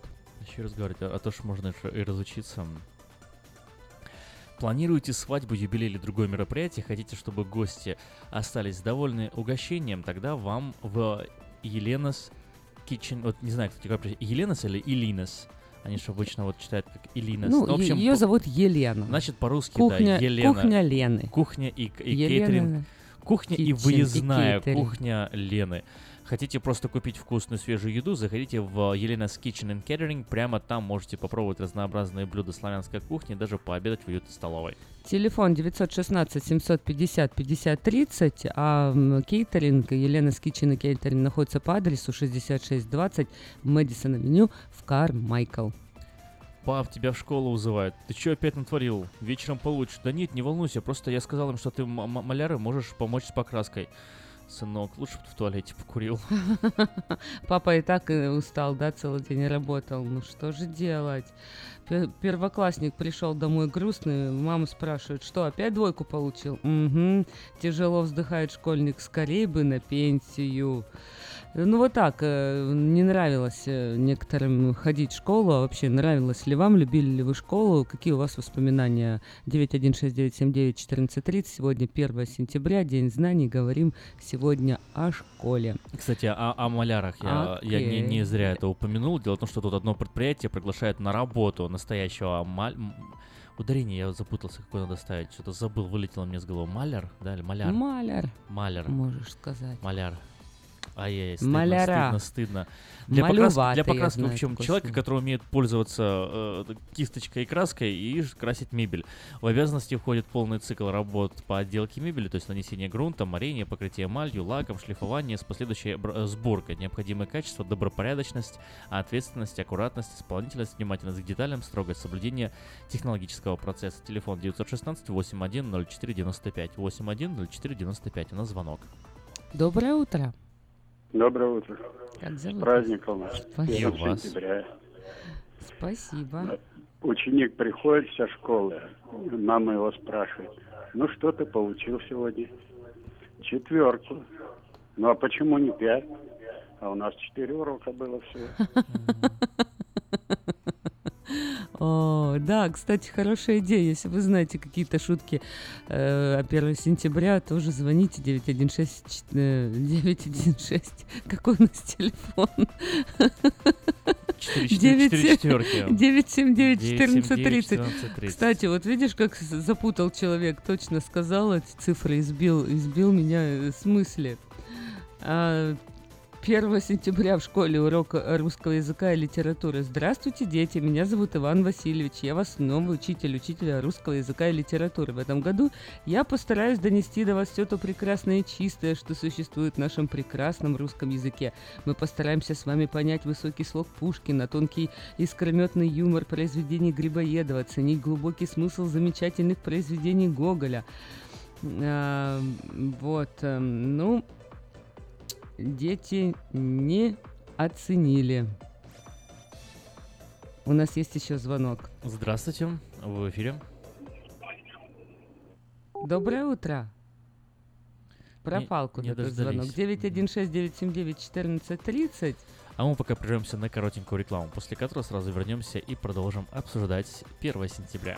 Еще раз говорить, а, а то, что можно и разучиться. Планируете свадьбу, юбилей или другое мероприятие, хотите, чтобы гости остались довольны угощением, тогда вам в Еленас Kitchen, вот не знаю, кстати, как Еленас или Илинас? Они же обычно вот читают как Илинас. Ну, в общем, ее зовут Елена. Значит, по-русски, Кухня- да, Елена. кухня Лены. Кухня и, и Елена кейтеринг. Кухня и Kitchen и выездная кейтеринг. кухня Лены. Хотите просто купить вкусную свежую еду, заходите в Елена's Kitchen and Catering. Прямо там можете попробовать разнообразные блюда славянской кухни, даже пообедать в уютной столовой. Телефон 916 750 50 30, а кейтеринг, Елена Скитчин и кейтеринг находится по адресу 6620 Мэдисон Авеню в Кармайкл. Пап, тебя в школу вызывают. Ты что опять натворил? Вечером получишь. Да нет, не волнуйся, просто я сказал им, что ты маляр и можешь помочь с покраской. Сынок, лучше бы ты в туалете покурил. Папа и так э, устал, да, целый день работал. Ну что же делать? Пе- Первоклассник пришел домой грустный, мама спрашивает, что, опять двойку получил? Угу. Тяжело вздыхает школьник, скорее бы на пенсию. Ну вот так, э, не нравилось э, некоторым ходить в школу, а вообще нравилось ли вам, любили ли вы школу, какие у вас воспоминания? 916-979-1430, сегодня 1 сентября, День знаний, говорим сегодня о школе. Кстати, о, о малярах я, я не, не зря это упомянул. Дело в том, что тут одно предприятие приглашает на работу настоящего маль... Ударение, я запутался, какое надо ставить. Что-то забыл, вылетело мне с головы. Маляр, да, или маляр? Маляр. Маляр. Можешь сказать. Маляр. Ай-яй, стыдно, Маляра. стыдно, стыдно. Для покраски, Малюватый, для я покраски в знаю общем, такое человека, слово. который умеет пользоваться э, кисточкой и краской и красить мебель. В обязанности входит полный цикл работ по отделке мебели, то есть нанесение грунта, морение, покрытие эмалью, лаком, шлифование с последующей э, сборкой. Необходимые качества, добропорядочность, ответственность, аккуратность, исполнительность, внимательность к деталям, строгое соблюдение технологического процесса. Телефон 916 81 0495 81 0495. У нас звонок. Доброе утро. Доброе утро. Как С зовут? праздником вас. Спасибо. 1 сентября. Спасибо. Ученик приходит со школы, мама его спрашивает, ну что ты получил сегодня? Четверку. Ну а почему не пять? А у нас четыре урока было всего. О, да, кстати, хорошая идея. Если вы знаете какие-то шутки э, о 1 сентября, тоже звоните 916, э, 916. Какой у нас телефон? Четыре- четыре- четыре четверки. 979 1430. 979-1430. Кстати, вот видишь, как запутал человек, точно сказал эти цифры, избил, избил меня э, с мысли. А, 1 сентября в школе урок русского языка и литературы. Здравствуйте, дети, меня зовут Иван Васильевич. Я вас новый учитель, учителя русского языка и литературы. В этом году я постараюсь донести до вас все то прекрасное и чистое, что существует в нашем прекрасном русском языке. Мы постараемся с вами понять высокий слог Пушкина, тонкий искрометный юмор произведений Грибоедова, оценить глубокий смысл замечательных произведений Гоголя. А, вот, эм, ну, дети не оценили. У нас есть еще звонок. Здравствуйте, вы в эфире. Доброе утро. Пропал куда-то звонок. дождались. 916-979-1430. А мы пока прервемся на коротенькую рекламу, после которой сразу вернемся и продолжим обсуждать 1 сентября.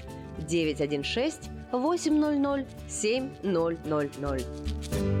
916 800 7000.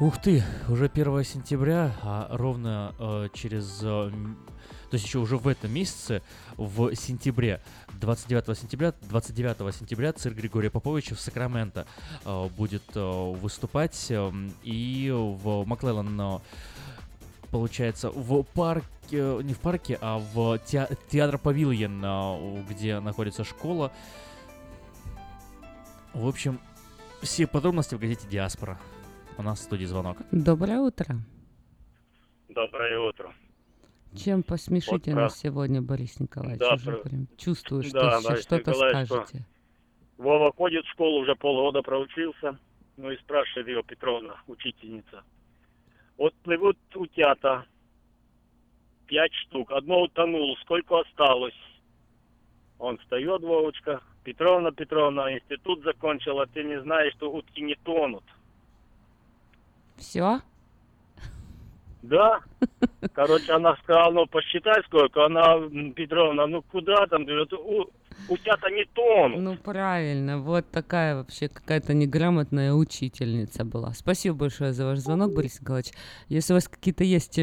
Ух ты, уже 1 сентября, а ровно э, через... э, то есть еще уже в этом месяце, в сентябре, 29 сентября, 29 сентября цирк Григория Поповича в Сакраменто э, будет э, выступать. э, и в Маклеллан, э, получается, в парке, э, не в парке, а в теа- театр Павильон, э, где находится школа. В общем, все подробности в газете «Диаспора». У нас в студии звонок. Доброе утро. Доброе утро. Чем посмешите Вот нас про- сегодня, Борис Николаевич? Да, Уже про- прям чувствую, что Да, что-то что- скажете. Вова ходит в школу, уже полгода проучился. Ну и спрашивает ее Петровна, учительница. Вот плывут утята, пять штук, одно утонуло, сколько осталось? Он встает, Вовочка, Петровна, Петровна, институт закончила, ты не знаешь, что утки не тонут. Все? Да. Короче, она сказала, ну посчитай сколько. Она, Петровна, ну куда там? Говорит, утята не тонут. Ну, правильно. Вот такая вообще какая-то неграмотная учительница была. Спасибо большое за ваш звонок, Борис Николаевич. Если у вас какие-то есть э,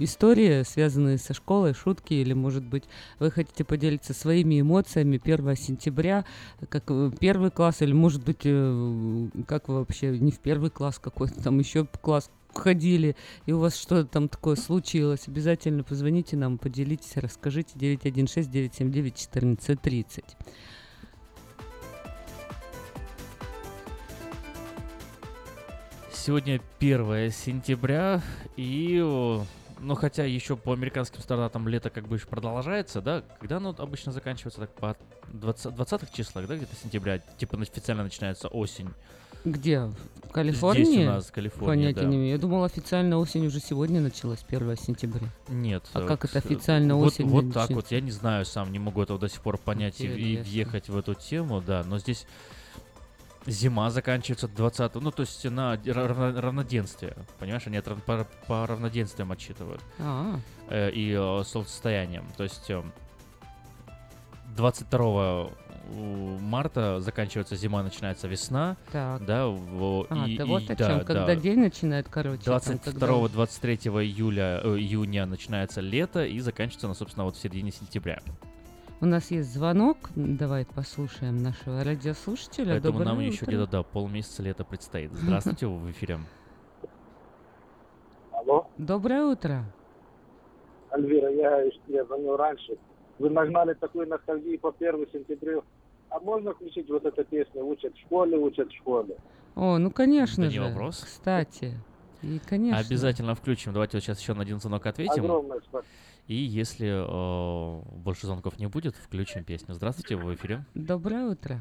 истории, связанные со школой, шутки, или, может быть, вы хотите поделиться своими эмоциями 1 сентября, как э, первый класс, или, может быть, э, как вы вообще не в первый класс какой-то, там еще класс ходили, и у вас что-то там такое случилось, обязательно позвоните нам, поделитесь, расскажите 916-979-1430. Сегодня 1 сентября, и, ну, хотя еще по американским стандартам лето как бы еще продолжается, да? Когда оно обычно заканчивается? Так по 20, 20 числах, да, где-то сентября? Типа официально начинается осень. Где? В Калифорнии? Здесь у нас, в Калифорнии, Понятия да. не имею. Я думал, официально осень уже сегодня началась, 1 сентября. Нет. А э, как это официально вот, осень Вот так вот, я не знаю сам, не могу этого до сих пор понять и, и въехать в эту тему, да, но здесь зима заканчивается 20 ну, то есть на равно- равноденствие, понимаешь, они это по, по равноденствиям отчитывают. А. Э, и э, солнцестоянием, то есть э, 22 у- марта заканчивается зима, начинается весна, Так. да, в- А, и, ты и- вот о да, чем, когда да. день начинает короче. там, когда- 22-23 июля, э, июня начинается лето и заканчивается, ну, собственно, вот в середине сентября. У нас есть звонок, давай послушаем нашего радиослушателя. Поэтому Доброе нам еще утро. где-то, да, полмесяца лета предстоит. Здравствуйте, вы в эфире. Алло, Доброе утро. Альвира, я, я звонил раньше. Вы нагнали такую ностальгию по 1 сентября. А можно включить вот эту песню «Учат в школе, учат в школе»? О, ну конечно Да не же. вопрос. Кстати. И, конечно. Обязательно включим. Давайте вот сейчас еще на один звонок ответим. Огромное спасибо. И если э, больше звонков не будет, включим песню. Здравствуйте, вы в эфире. Доброе утро.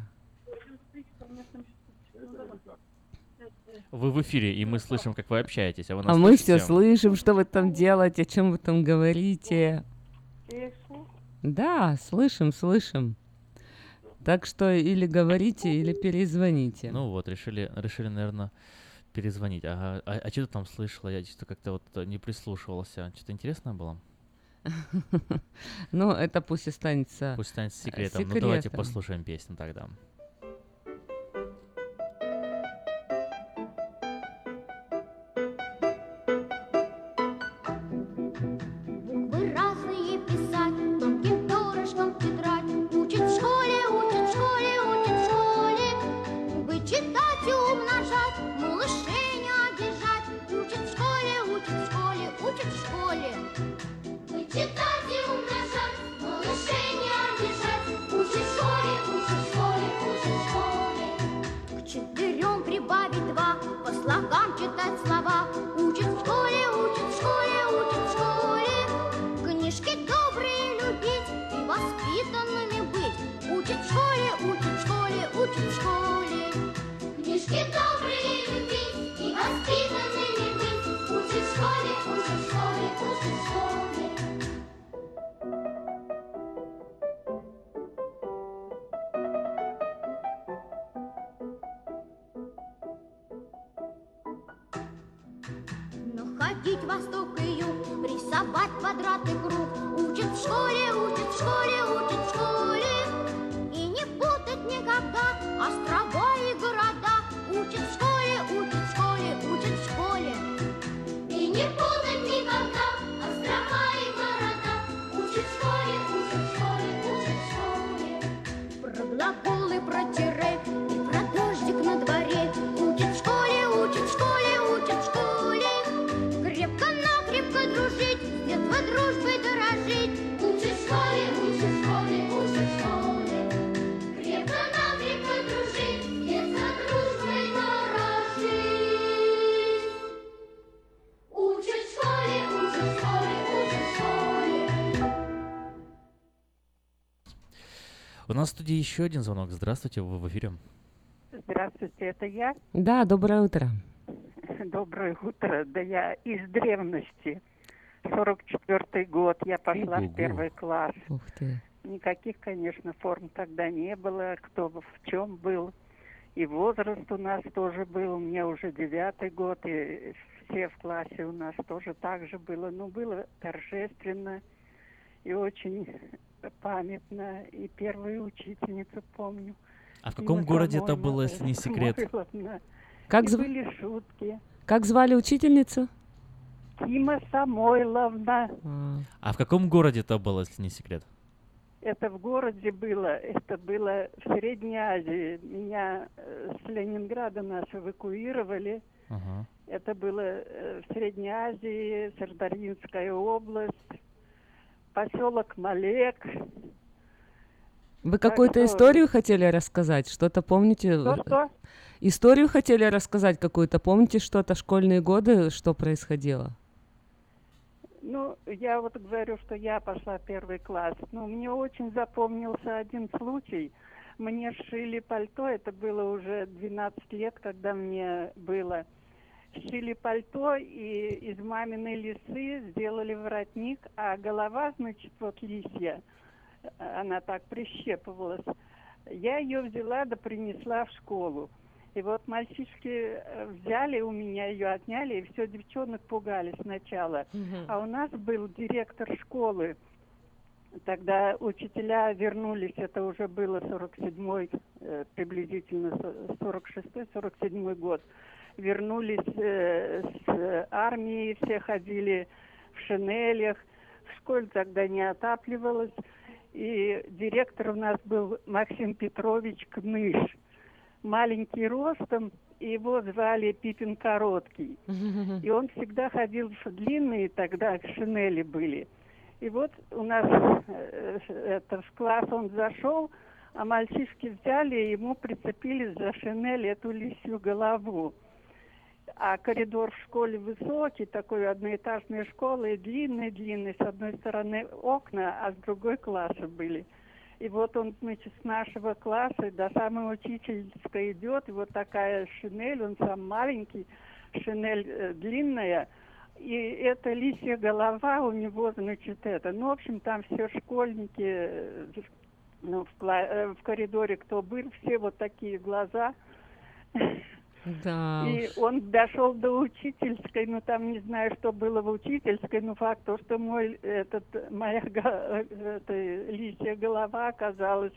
Вы в эфире, и мы слышим, как вы общаетесь, а вы А нас мы все слышим, что вы там делаете, о чем вы там говорите. Да, слышим, слышим. Так что или говорите, или перезвоните. Ну вот, решили, решили, наверное, перезвонить. Ага, а, а что ты там слышала? Я что-то как-то вот э, не прислушивался. Что-то интересное было? Ну, это пусть останется Пусть станет э, секретом. Ну давайте послушаем песню тогда. глотать слова. Учат в школе, учат в школе, учат в школе. Книжки добрые любить и воспитанными быть. Учат в школе, учат в школе, учат в школе. Книжки добрые любить и воспитанными быть. Учат в школе, учат в школе, учат в школе. Рисовать квадрат и круг. Учат в школе, учат в школе, учат У нас в студии еще один звонок. Здравствуйте, вы в эфире. Здравствуйте, это я. Да, доброе утро. Доброе утро. Да я из древности. 44 год я пошла Ого-го. в первый класс. Ух ты. Никаких, конечно, форм тогда не было, кто в чем был. И возраст у нас тоже был, мне уже девятый год, и все в классе у нас тоже так же было. Ну, было торжественно и очень памятно. И первую учительницу помню. А в каком городе это было, если не секрет? Как зв- были шутки. Как звали учительницу? Кима Самойловна. А в каком городе это было, если не секрет? Это в городе было, это было в Средней Азии. Меня э, с Ленинграда нас эвакуировали. Ага. Это было э, в Средней Азии, Сардаринская область, поселок Малек. Вы какую-то что- историю хотели рассказать? Что-то помните? Что-что? Историю хотели рассказать какую-то? Помните что-то школьные годы, что происходило? Ну, я вот говорю, что я пошла в первый класс. Но мне очень запомнился один случай. Мне сшили пальто, это было уже 12 лет, когда мне было. Сшили пальто и из маминой лисы сделали воротник, а голова, значит, вот лисья, она так прищепывалась. Я ее взяла да принесла в школу. И вот мальчишки э, взяли у меня ее, отняли, и все, девчонок пугали сначала. А у нас был директор школы. Тогда учителя вернулись, это уже было 47-й, э, приблизительно со- 46-й, 47-й год. Вернулись э, с армии, все ходили в шинелях. В школе тогда не отапливалось. И директор у нас был Максим Петрович Кныш. Маленький ростом, и его звали Пипин Короткий. И он всегда ходил в длинные, тогда шинели были. И вот у нас э, это, в класс он зашел, а мальчишки взяли и ему прицепили за шинель эту лисью голову. А коридор в школе высокий, такой одноэтажная школа, и длинный-длинный. С одной стороны окна, а с другой классы были. И вот он, значит, с нашего класса до самой учительской идет, и вот такая шинель, он сам маленький, шинель э, длинная, и эта лисья голова у него, значит, это. Ну, в общем, там все школьники, э, ну, в, э, в коридоре кто был, все вот такие глаза. Да. И уж. он дошел до учительской, ну там не знаю, что было в учительской, но факт то, что мой этот моя э, эта лисья голова оказалась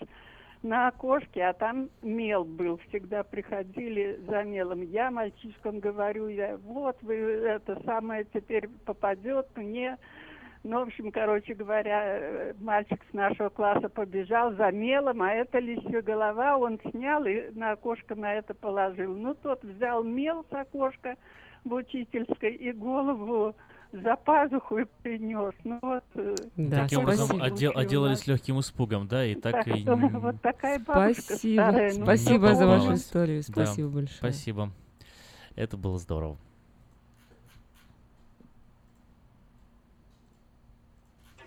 на окошке, а там мел был. Всегда приходили за мелом. Я мальчишкам говорю, я вот вы это самое теперь попадет мне. Ну, в общем, короче говоря, э, мальчик с нашего класса побежал за мелом, а это лисья голова он снял и на окошко на это положил. Ну, тот взял мел с окошка в учительской и голову за пазуху и принес. Ну, вот, э, Таким образом, отдел- отделались нас. легким испугом, да, и так Так и... вот такая бабушка Спасибо. старая. ну, Спасибо за вашу историю. Да, Спасибо большое. Спасибо. Это было здорово.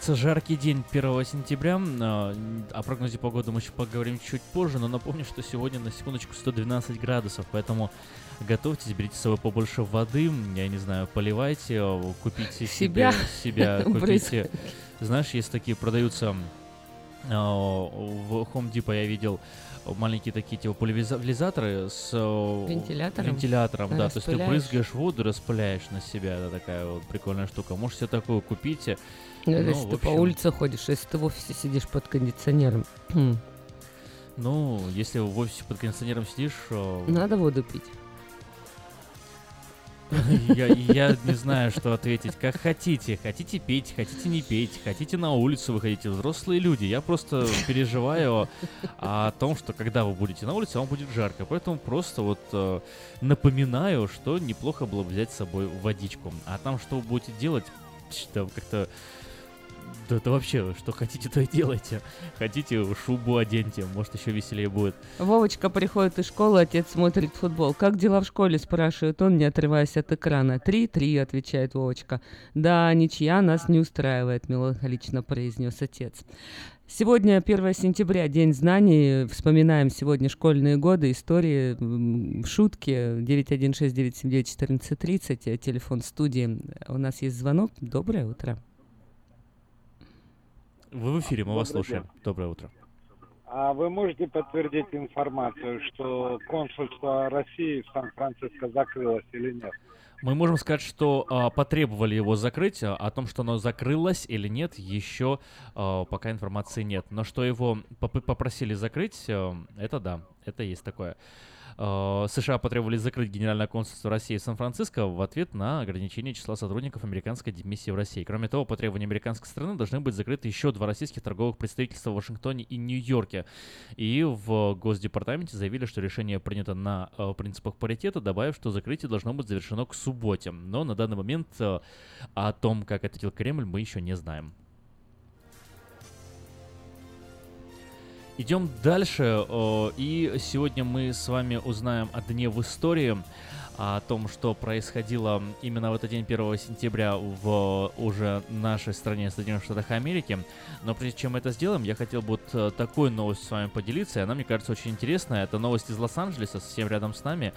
Начинается жаркий день 1 сентября. а, О прогнозе погоды мы еще поговорим чуть позже, но напомню, что сегодня на секундочку 112 градусов, поэтому готовьтесь, берите с собой побольше воды, я не знаю, поливайте, э, купите Себя. себе, себя купите. Знаешь, есть такие, продаются э, в Home Depot я видел маленькие такие типа пульверизаторы с Вентилятором? вентилятором, да, то есть ты брызгаешь воду, распыляешь на себя, это такая вот прикольная штука. Можете себе такую купите. Ну, Ну, если в ты по общем, улице ходишь, если ты в офисе сидишь под кондиционером, Ну, если в офисе под кондиционером сидишь, э, надо воду пить. я, я не знаю, что ответить. Как хотите. Хотите пить, хотите не петь, хотите на улицу выходите. Взрослые люди. Я просто переживаю о том, что когда вы будете на улице, вам будет жарко. Поэтому просто вот э, напоминаю, что неплохо было бы взять с собой водичку. А там что вы будете делать, как-то... Да это вообще, что хотите, то и делайте. Хотите, шубу оденьте, может, еще веселее будет. Вовочка приходит из школы, отец смотрит футбол. «Как дела в школе?» – спрашивает он, не отрываясь от экрана. «Три-три», – отвечает Вовочка. «Да, ничья нас не устраивает», – меланхолично произнес отец. Сегодня 1 сентября, День знаний. Вспоминаем сегодня школьные годы, истории, шутки. 916-979-1430, телефон студии. У нас есть звонок. Доброе утро. Вы в эфире, мы вас слушаем. Доброе утро. А вы можете подтвердить информацию, что консульство России в Сан-Франциско закрылось или нет? Мы можем сказать, что а, потребовали его закрыть. А, О том, что оно закрылось или нет, еще а, пока информации нет. Но что его поп- попросили закрыть, а, это да, это есть такое. А, США потребовали закрыть Генеральное консульство России в Сан-Франциско в ответ на ограничение числа сотрудников американской дипмиссии в России. Кроме того, по требованию американской страны должны быть закрыты еще два российских торговых представительства в Вашингтоне и Нью-Йорке. И в Госдепартаменте заявили, что решение принято на э, принципах паритета, добавив, что закрытие должно быть завершено к субботе. Но на данный момент э, о том, как ответил Кремль, мы еще не знаем. Идем дальше, и сегодня мы с вами узнаем о дне в истории, о том, что происходило именно в этот день 1 сентября в уже нашей стране, Соединенных Штатах Америки. Но прежде чем мы это сделаем, я хотел бы вот э, такой новость с вами поделиться, и она, мне кажется, очень интересная. Это новость из Лос-Анджелеса, совсем рядом с нами.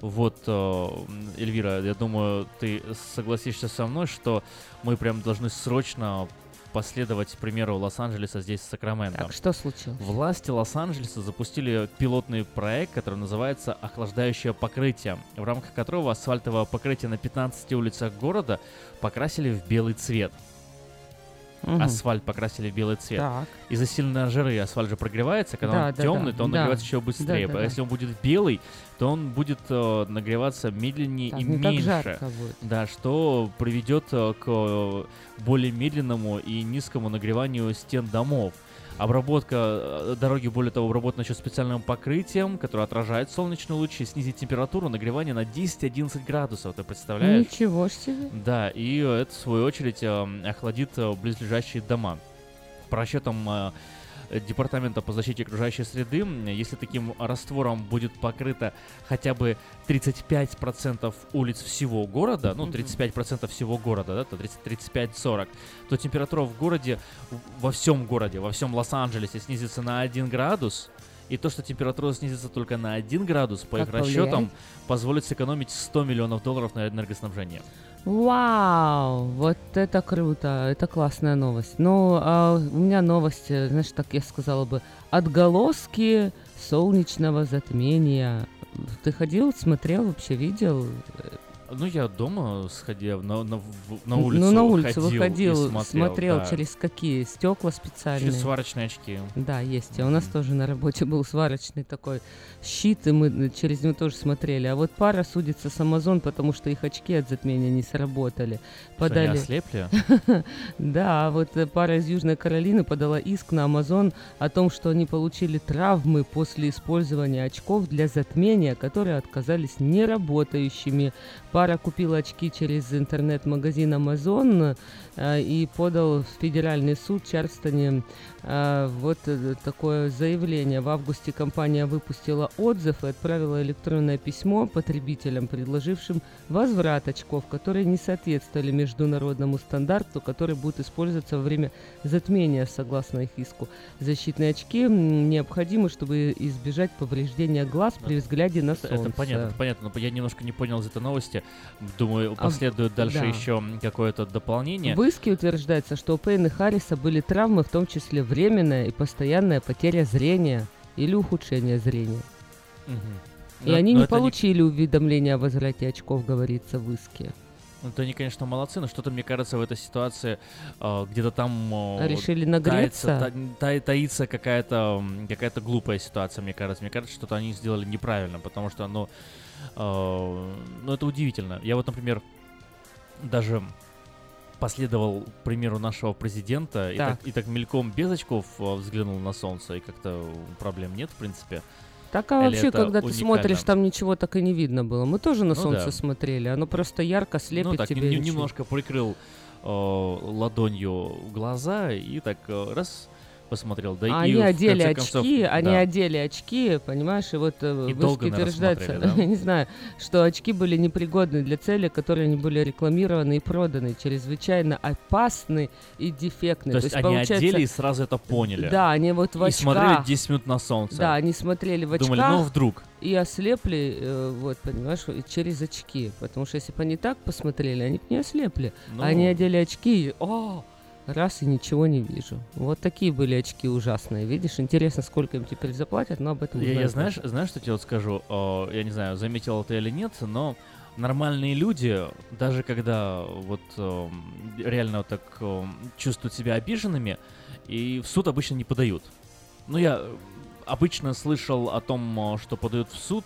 Вот, э, Эльвира, я думаю, ты согласишься со мной, что мы прям должны срочно последовать примеру Лос-Анджелеса здесь, в Сакраменто. Так, что случилось? Власти Лос-Анджелеса запустили пилотный проект, который называется «Охлаждающее покрытие», в рамках которого асфальтовое покрытие на 15 улицах города покрасили в белый цвет. Мгм. Асфальт покрасили в белый цвет. Так. Из-за сильной жары асфальт же прогревается, когда Да, он да, темный, да, то он да. нагревается еще быстрее. Да, да, а да. если он будет белый, то он будет э, нагреваться медленнее Так, и так меньше. Да, что приведет э, к э, более медленному и низкому нагреванию стен домов. Обработка дороги, более того, обработана еще специальным покрытием, которое отражает солнечные лучи, снизит температуру нагревания на 10-11 градусов. Ты представляешь? Ничего себе. Да, и это, в свою очередь, э, охладит близлежащие дома. По расчетам Департамента по защите окружающей среды, если таким раствором будет покрыто хотя бы 35% улиц всего города, ну, 35% всего города, да, то 30 35-40, то температура в городе, во всем городе, во всем Лос-Анджелесе снизится на 1 градус, и то, что температура снизится только на 1 градус, по Как их расчетам, повлияет? позволит сэкономить 100 миллионов долларов на энергоснабжение. Вау, вот это круто, это классная новость. Ну, а у меня новость, э, знаешь, так я сказала бы, отголоски солнечного затмения. Ты ходил, смотрел, вообще видел? Ну, я дома сходил, на, на, в- на Ну, улицу на улицу ходил и выходил, смотрел, да. через какие? Стекла специальные? Через сварочные очки. Да, есть. А у нас тоже на работе был сварочный такой щит, и мы через него тоже смотрели. А вот пара судится с Amazon, потому что их очки от затмения не сработали. Что, они Подали... ослепли? Да, вот э, пара из Южной Каролины подала иск на Amazon о том, что они получили травмы после использования очков для затмения, которые оказались неработающими. Пара купила очки через интернет-магазин Amazon и подал в федеральный суд в Чарльстоне э, вот э, такое заявление. В августе компания выпустила отзыв и отправила электронное письмо потребителям, предложившим возврат очков, которые не соответствовали международному стандарту, который будет использоваться во время затмения, согласно их иску. Защитные очки необходимы, чтобы избежать повреждения глаз при взгляде на солнце. это понятно, это понятно, но я немножко не понял из этой новости. Думаю, А, последует дальше да. еще какое-то дополнение. В иске утверждается, что у Пейна и Харриса были травмы, в том числе временная и постоянная потеря зрения или ухудшение зрения. И Но- они но не это не- получили уведомления о возврате очков, говорится в иске. Ну, то они, конечно, молодцы, но что-то, мне кажется, в этой ситуации э, где-то там... э, Решили таится- нагреться? та- та- таится какая-то м, какая-то глупая ситуация, мне кажется. Мне кажется, что-то они сделали неправильно, потому что, ну, э, ну, это удивительно. Я вот, например, даже последовал примеру нашего президента и Так. и так мельком без очков э, взглянул на солнце, и как-то проблем нет, в принципе. Так а Или вообще, когда ты уникально? смотришь, там ничего так и не видно было. Мы тоже на Ну солнце да. смотрели, оно просто ярко слепит ну, так, тебе. ничего. немножко прикрыл э, ладонью глаза и так э, раз посмотрел. Да и они в одели конце концов, очки, они да. одели очки, понимаешь, и вот э, И в долго, иске наверно, утверждается, да? я не знаю, что очки были непригодны для цели, которые они были рекламированы и проданы, чрезвычайно опасны и дефектны. То есть они одели и сразу это поняли. Да, они вот в И очках. смотрели 10 минут на солнце. Да, они смотрели в очках. Думали, ну вдруг. И ослепли, э, вот, понимаешь, и через очки. Потому что если бы они так посмотрели, они бы не ослепли. Ну. Они одели очки и, о, раз и ничего не вижу. Вот такие были очки ужасные. Видишь, интересно, сколько им теперь заплатят, но об этом Я, я знаешь, знаешь, что тебе вот скажу? Э, я не знаю, заметил ты или нет, но нормальные люди, даже когда вот эм, реально вот так эм, чувствуют себя обиженными, и в суд обычно не подают. Ну, я обычно слышал о том, э, что подают в суд,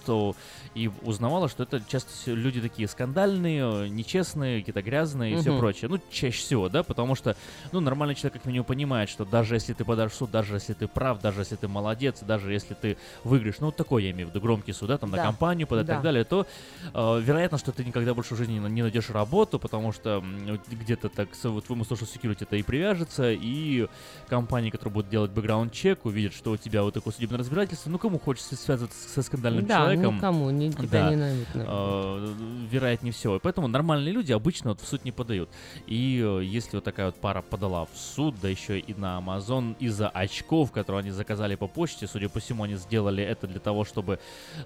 и узнавала, что это часто люди такие скандальные, нечестные, какие-то грязные и все Мгм. прочее. Ну, чаще всего, да, потому что, ну, нормальный человек как минимум понимает, что даже если ты подашь в суд, даже если ты прав, даже если ты молодец, даже если ты выиграешь, ну, вот такой я имею в виду, громкий суд, да, там Да. на компанию подать и Да. так далее, то э, вероятно, что ты никогда больше в жизни не, найдешь работу, потому что где-то так вот твоему social security это и привяжется, и компании, которые будут делать бэкграунд-чек, увидят, что у тебя вот такое судебное разбирательство, ну, кому хочется связываться со скандальным Да, человеком. никому, ни- тебя Да. не найдут, наверное. Э, вероятнее всего. И поэтому нормальные люди обычно вот в суд не подают. И э, если вот такая вот пара подала в суд, да еще и на Amazon из-за очков, которые они заказали по почте, судя по всему, они сделали это для того, чтобы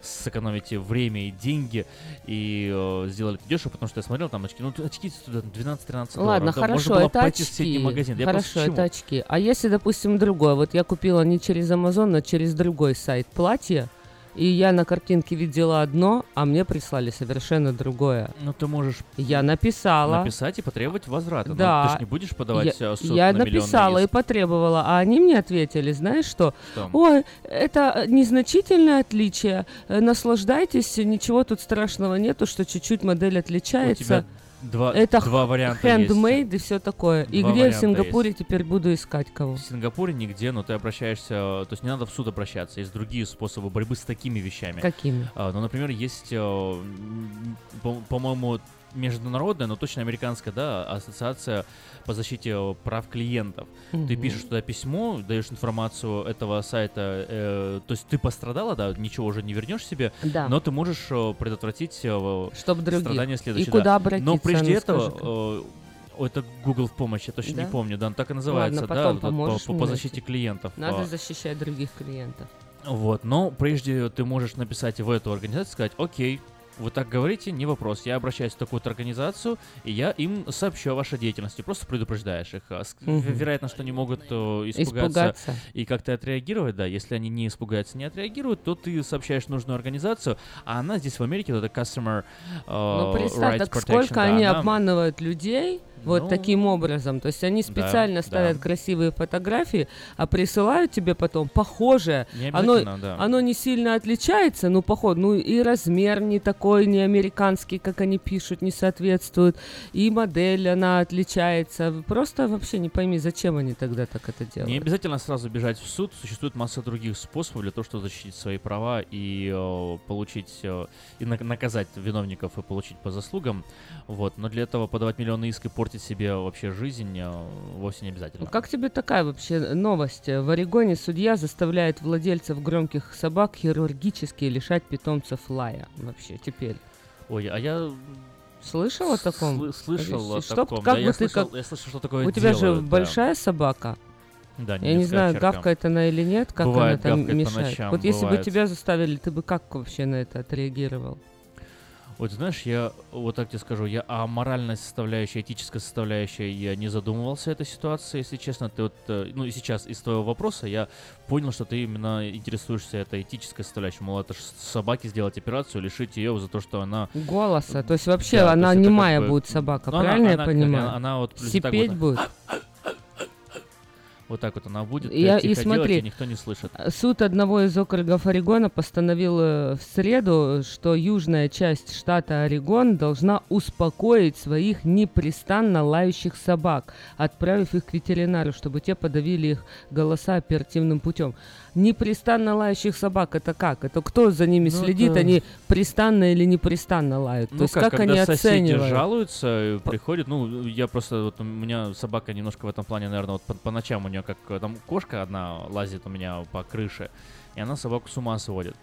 сэкономить время и деньги, и э, сделали это дешево, потому что я смотрел там очки, ну очки стоят 12-13 долларов. Ладно, Да, хорошо, можно было это очки. магазин. Я Хорошо, просто это очки. А если, допустим, другое, вот я купила не через Amazon, а через другой сайт платье, и я на картинке видела одно, а мне прислали совершенно другое. Ну, ты можешь Я написала. написать и потребовать возврата. Ну, Да. ты же не будешь подавать я, э, суд я на написала и потребовала, а они мне ответили, знаешь что? Что? Ой, это незначительное отличие, э, наслаждайтесь, ничего тут страшного нету, что чуть-чуть модель отличается. тебя два, это два варианта есть. handmade и все такое. и Два где в Сингапуре есть. теперь буду искать кого? В Сингапуре нигде, но ты обращаешься, то есть не надо в суд обращаться, есть другие способы борьбы с такими вещами. Какими? А, ну, например, есть, э, м, по- по-моему, международная, но точно американская, да, ассоциация по защите э, прав клиентов. Ты Мгм. пишешь туда письмо, даешь информацию этого сайта, э, то есть ты пострадала, да, ничего уже не вернешь себе, Да. но ты можешь э, предотвратить э, Чтоб других. страдания И следующие. куда да. обратиться, Но прежде ну, этого э, это Google в помощь, я точно Да? не помню, да, он так и называется, Ладно, да, по, по, по защите клиентов. Надо а. защищать других клиентов. Вот, но прежде ты можешь написать в эту организацию, сказать, окей, вы так говорите, не вопрос. Я обращаюсь в такую-то организацию, и я им сообщу о вашей деятельности. Просто предупреждаешь их. Мгм. Вероятно, что они могут э, испугаться, Испугаться. и как-то отреагировать, да. Если они не испугаются, не отреагируют, то ты сообщаешь нужную организацию, а она здесь в Америке, вот это Customer э, Ну, представь, Rights так сколько да, они она- обманывают людей вот Ну, таким образом. То есть они да, специально да. ставят красивые фотографии, а присылают тебе потом похожее. Оно, да. оно не сильно отличается, ну, поход, ну, и размер не такой, не американский, как они пишут, не соответствует, и модель, она отличается. Просто вообще не пойми, зачем они тогда так это делают. Не обязательно сразу бежать в суд. Существует масса других способов для того, чтобы защитить свои права и э, получить э, и на- наказать виновников и получить по заслугам. Вот. Но для этого подавать миллионы иск и портить себе вообще жизнь э, вовсе не обязательно. Как тебе такая вообще новость? В Орегоне судья заставляет владельцев громких собак хирургически лишать питомцев лая. Вообще теперь. Ой, а я Слышал о таком? Сл- слышал о Чтоб- таком, как да, бы я ты слышал- как- я слышал, что такое У тебя же делают, да. большая собака. Да, Я не знаю, овчарка. гавкает она или нет, как Бывает, она там мешает. ночам, вот если бы бывает. тебя заставили, ты бы как вообще на это отреагировал? Вот знаешь, я вот так тебе скажу, я о моральной составляющей, этической составляющей я не задумывался этой ситуации, если честно. Ты вот, э, ну и сейчас из твоего вопроса я понял, что ты именно интересуешься этой этической составляющей. Мол, это собаке сделать операцию, лишить ее за то, что она... Голоса. То есть вообще Да, она есть немая как бы- будет собака, Ну, она- правильно она- я понимаю? Она, она вот плюс так Сипеть вот- будет? Вот так вот она будет э, Я, тихо и делать, смотри, и никто не слышит. э, суд одного из округов Орегона постановил э, в среду, что южная часть штата Орегон должна успокоить своих непрестанно лающих собак, отправив их к ветеринару, чтобы те подавили их голоса оперативным путем. Непрестанно лающих собак это как? Это кто за ними Ну, следит? это- Они престанно или непрестанно лают? Ну То есть как, как, когда они соседи оценивают? жалуются, и приходят, ну, я просто, вот у меня собака немножко в этом плане, наверное, вот по, по ночам у нее как, э, там кошка одна лазит у меня по крыше, и она собаку с ума сводит.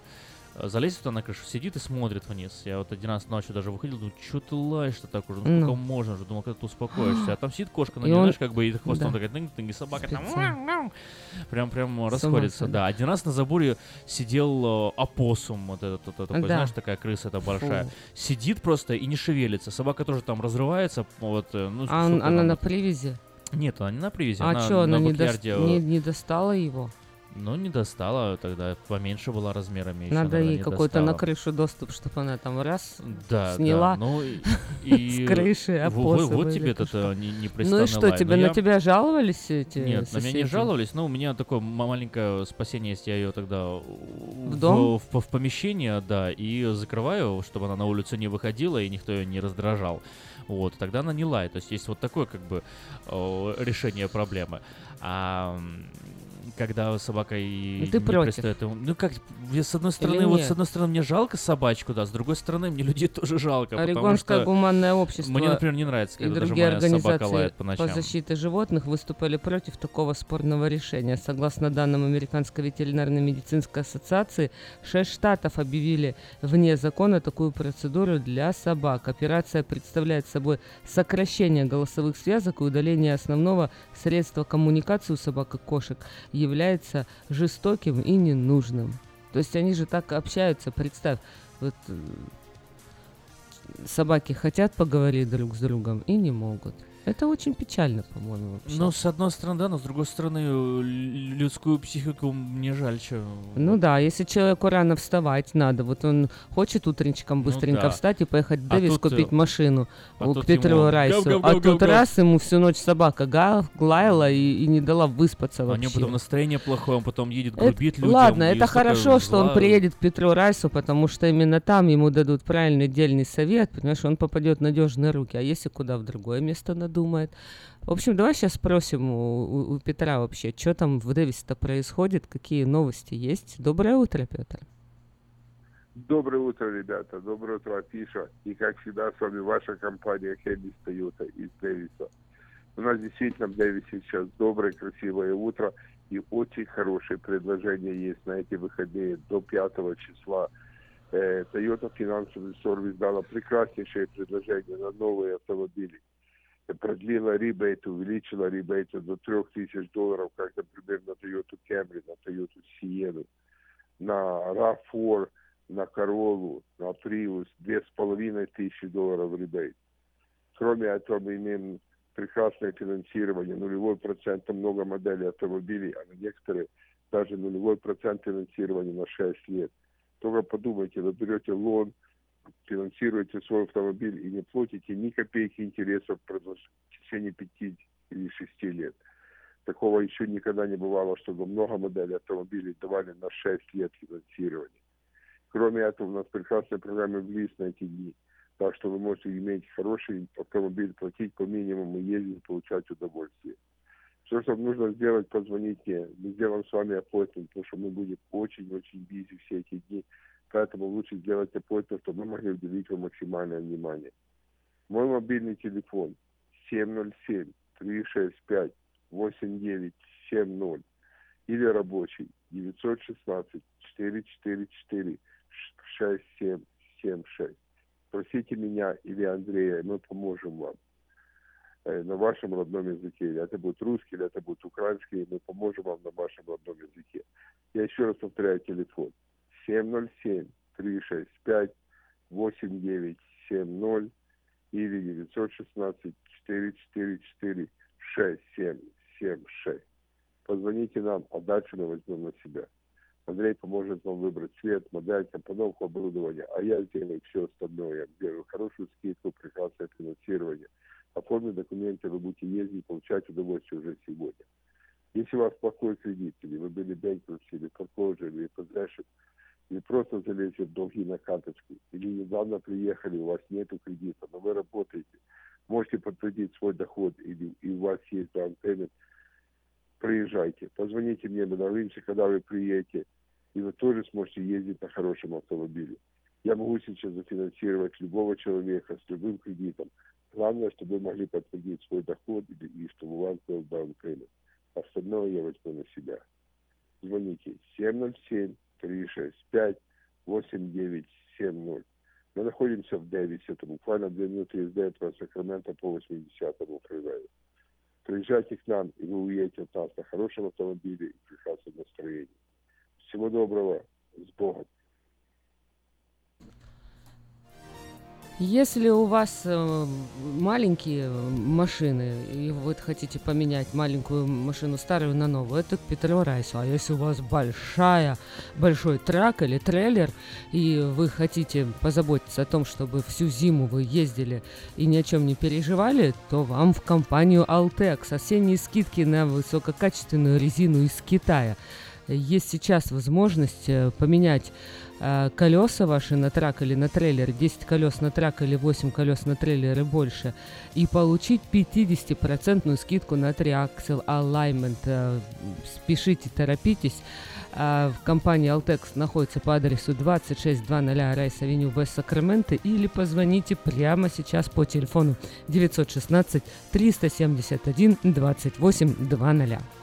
Э, Залезет туда на крышу, сидит и смотрит вниз. Я вот один раз ночью даже выходил, думаю, что ты лаешь-то так уже, ну сколько Ну. можно уже, думал, когда ты успокоишься. А там сидит кошка, на И нее, он- знаешь, как бы и хвостом Да. такая, тынг-тынг, и собака там Специально. прям прям расходится. Да, один раз на заборе сидел э, опоссум, вот этот, вот такой, Да. знаешь, такая крыса это большая. Фу. Сидит просто и не шевелится. Собака тоже там разрывается, вот, э, ну, А она там на привязи? Нет, она не на привязи, А она что, она на не, э, не, не достала его? Ну, не достала, тогда поменьше была размерами. ещё, Надо наверное, ей не какой-то на крышу доступ, чтобы она там раз Да, сняла да, ну и, с крыши во- опоссума вот тебе это это не, Ну и что, тебе на тебя жаловались эти Нет, на меня не соседи? жаловались, но у меня такое маленькое спасение есть, я ее тогда в, дом? в, в помещение, да, и закрываю, чтобы она на улицу не выходила и никто ее не раздражал. Вот, тогда она не лает. То есть есть вот такое как бы о, решение проблемы. А когда собака и Ну, ты не против. пристает ему- Ну как, с одной стороны, Или вот нет? с одной стороны мне жалко собачку, да, с другой стороны мне людей тоже жалко, Орегонское что гуманное общество мне, например, не нравится, и когда даже другие моя собака организации лает по ночам. по защите животных выступали против такого спорного решения. Согласно данным Американской ветеринарно-медицинской ассоциации, шесть штатов объявили вне закона такую процедуру для собак. Операция представляет собой сокращение голосовых связок и удаление основного средства коммуникации у собак и кошек является жестоким и ненужным. То есть они же так общаются, представь, вот э, собаки хотят поговорить друг с другом и не могут. Это очень печально, по-моему, вообще. Ну, с одной стороны, да, но с другой стороны, э, лю- людскую психику мне жаль, что... Ну да, если человеку рано вставать надо, вот он хочет утренничком быстренько Ну да. встать и поехать в А Дэвис тут, э, купить машину а у- к Петру ему Райсу. гав, гав, а гав, тут гав, гав. раз ему всю ночь собака га- лаяла и, и не дала выспаться У вообще. него потом настроение плохое, он потом едет Это- грубит людям. Ладно, это хорошо, что он приедет к Петру Райсу, потому что именно там ему дадут правильный дельный совет, понимаешь, он попадет в надежные руки. А если куда в другое место надумает? В общем, давай сейчас спросим у, у- у Петра вообще, что там в Дэвисе-то происходит, какие новости есть. Доброе утро, Петр. Доброе утро, ребята. Доброе утро, Афиша. И, как всегда, с вами ваша компания Хэмис Тойота из Дэвиса. У нас действительно в Дэвисе сейчас доброе, красивое утро и очень хорошие предложения есть на эти выходные до 5 числа. Э, Toyota Financial Service дала прекраснейшее предложение на новые автомобили. Продлила ребейт, увеличила ребейт до 3000 долларов, как, например, на Toyota Camry, на Toyota Sienna, на RAV4, на Королу, на Prius, две с половиной тысячи долларов ребейт. Кроме этого, мы имеем прекрасное финансирование, нулевой процент на много моделей автомобилей, а на некоторые даже нулевой процент финансирования на 6 лет. Только подумайте, вы берете лон, финансируете свой автомобиль и не платите ни копейки интересов в течение 5 или 6 лет. Такого еще никогда не бывало, чтобы много моделей автомобилей давали на 6 лет финансирования. Кроме этого, у нас прекрасная программа в на эти дни. Так что вы можете иметь хороший автомобиль, платить по минимуму, ездить, получать удовольствие. Все, что нужно сделать, позвоните. мне. Мы сделаем с вами appointment, потому что мы будем очень-очень бизи все эти дни. Поэтому лучше сделать appointment, чтобы мы могли уделить вам максимальное внимание. Мой мобильный телефон 707-365-8970 или рабочий 916-444-6776. Просите меня или Андрея, мы поможем вам э, на вашем родном языке. Или это будет русский, или это будет украинский, и мы поможем вам на вашем родном языке. Я еще раз повторяю телефон. 707-365-8970 или 916-444-6776. Позвоните нам, а мы возьмем на себя. Андрей поможет вам выбрать цвет, модель, компоновку оборудования, а я сделаю все остальное. Я сделаю хорошую скидку, прекрасное финансирование. Оформить документы, вы будете ездить, получать удовольствие уже сегодня. Если у вас плохой кредит, или вы были bankruptcy, или foreclosure, или possession, или просто залезли в долги на карточку, или недавно приехали, у вас нет кредита, но вы работаете, можете подтвердить свой доход, или и у вас есть payment, приезжайте. Позвоните мне, мы договоримся, когда вы приедете, и вы тоже сможете ездить на хорошем автомобиле. Я могу сейчас зафинансировать любого человека с любым кредитом. Главное, чтобы вы могли подтвердить свой доход и, и чтобы у вас был payment. Остальное я возьму на себя. Звоните 707-365-8970. Мы находимся в Дэвисе, это буквально две минуты езды от Сакрамента по 80-му фривею. Приезжайте к нам, и вы уедете от нас на хорошем автомобиле и прекрасном настроении. Всего доброго, с Богом. Если у вас э, маленькие машины, и вы хотите поменять маленькую машину старую на новую, это к Петру Райсу. А если у вас большая, большой трак или трейлер, и вы хотите позаботиться о том, чтобы всю зиму вы ездили и ни о чем не переживали, то вам в компанию Altex осенние скидки на высококачественную резину из Китая. Есть сейчас возможность э, поменять э, колеса ваши на трак или на трейлер, 10 колес на трак или 8 колес на трейлер и больше, и получить 50% скидку на триаксел Alignment. Э, спешите, торопитесь. А, в компании Altex находится по адресу 2600 Райс Авеню Вест Сакраменто или позвоните прямо сейчас по телефону 916 371 28 00.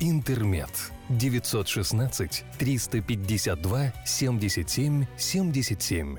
«Интермед». 916 352 77 77.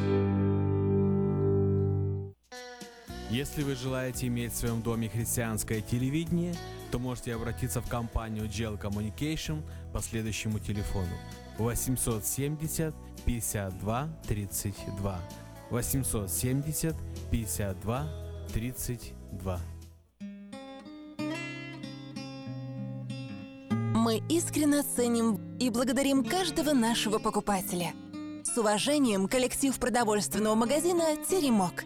Если вы желаете иметь в своем доме христианское телевидение, то можете обратиться в компанию Gel Communication по следующему телефону 870 52 32 870 52 32 Мы искренне ценим и благодарим каждого нашего покупателя. С уважением, коллектив продовольственного магазина «Теремок».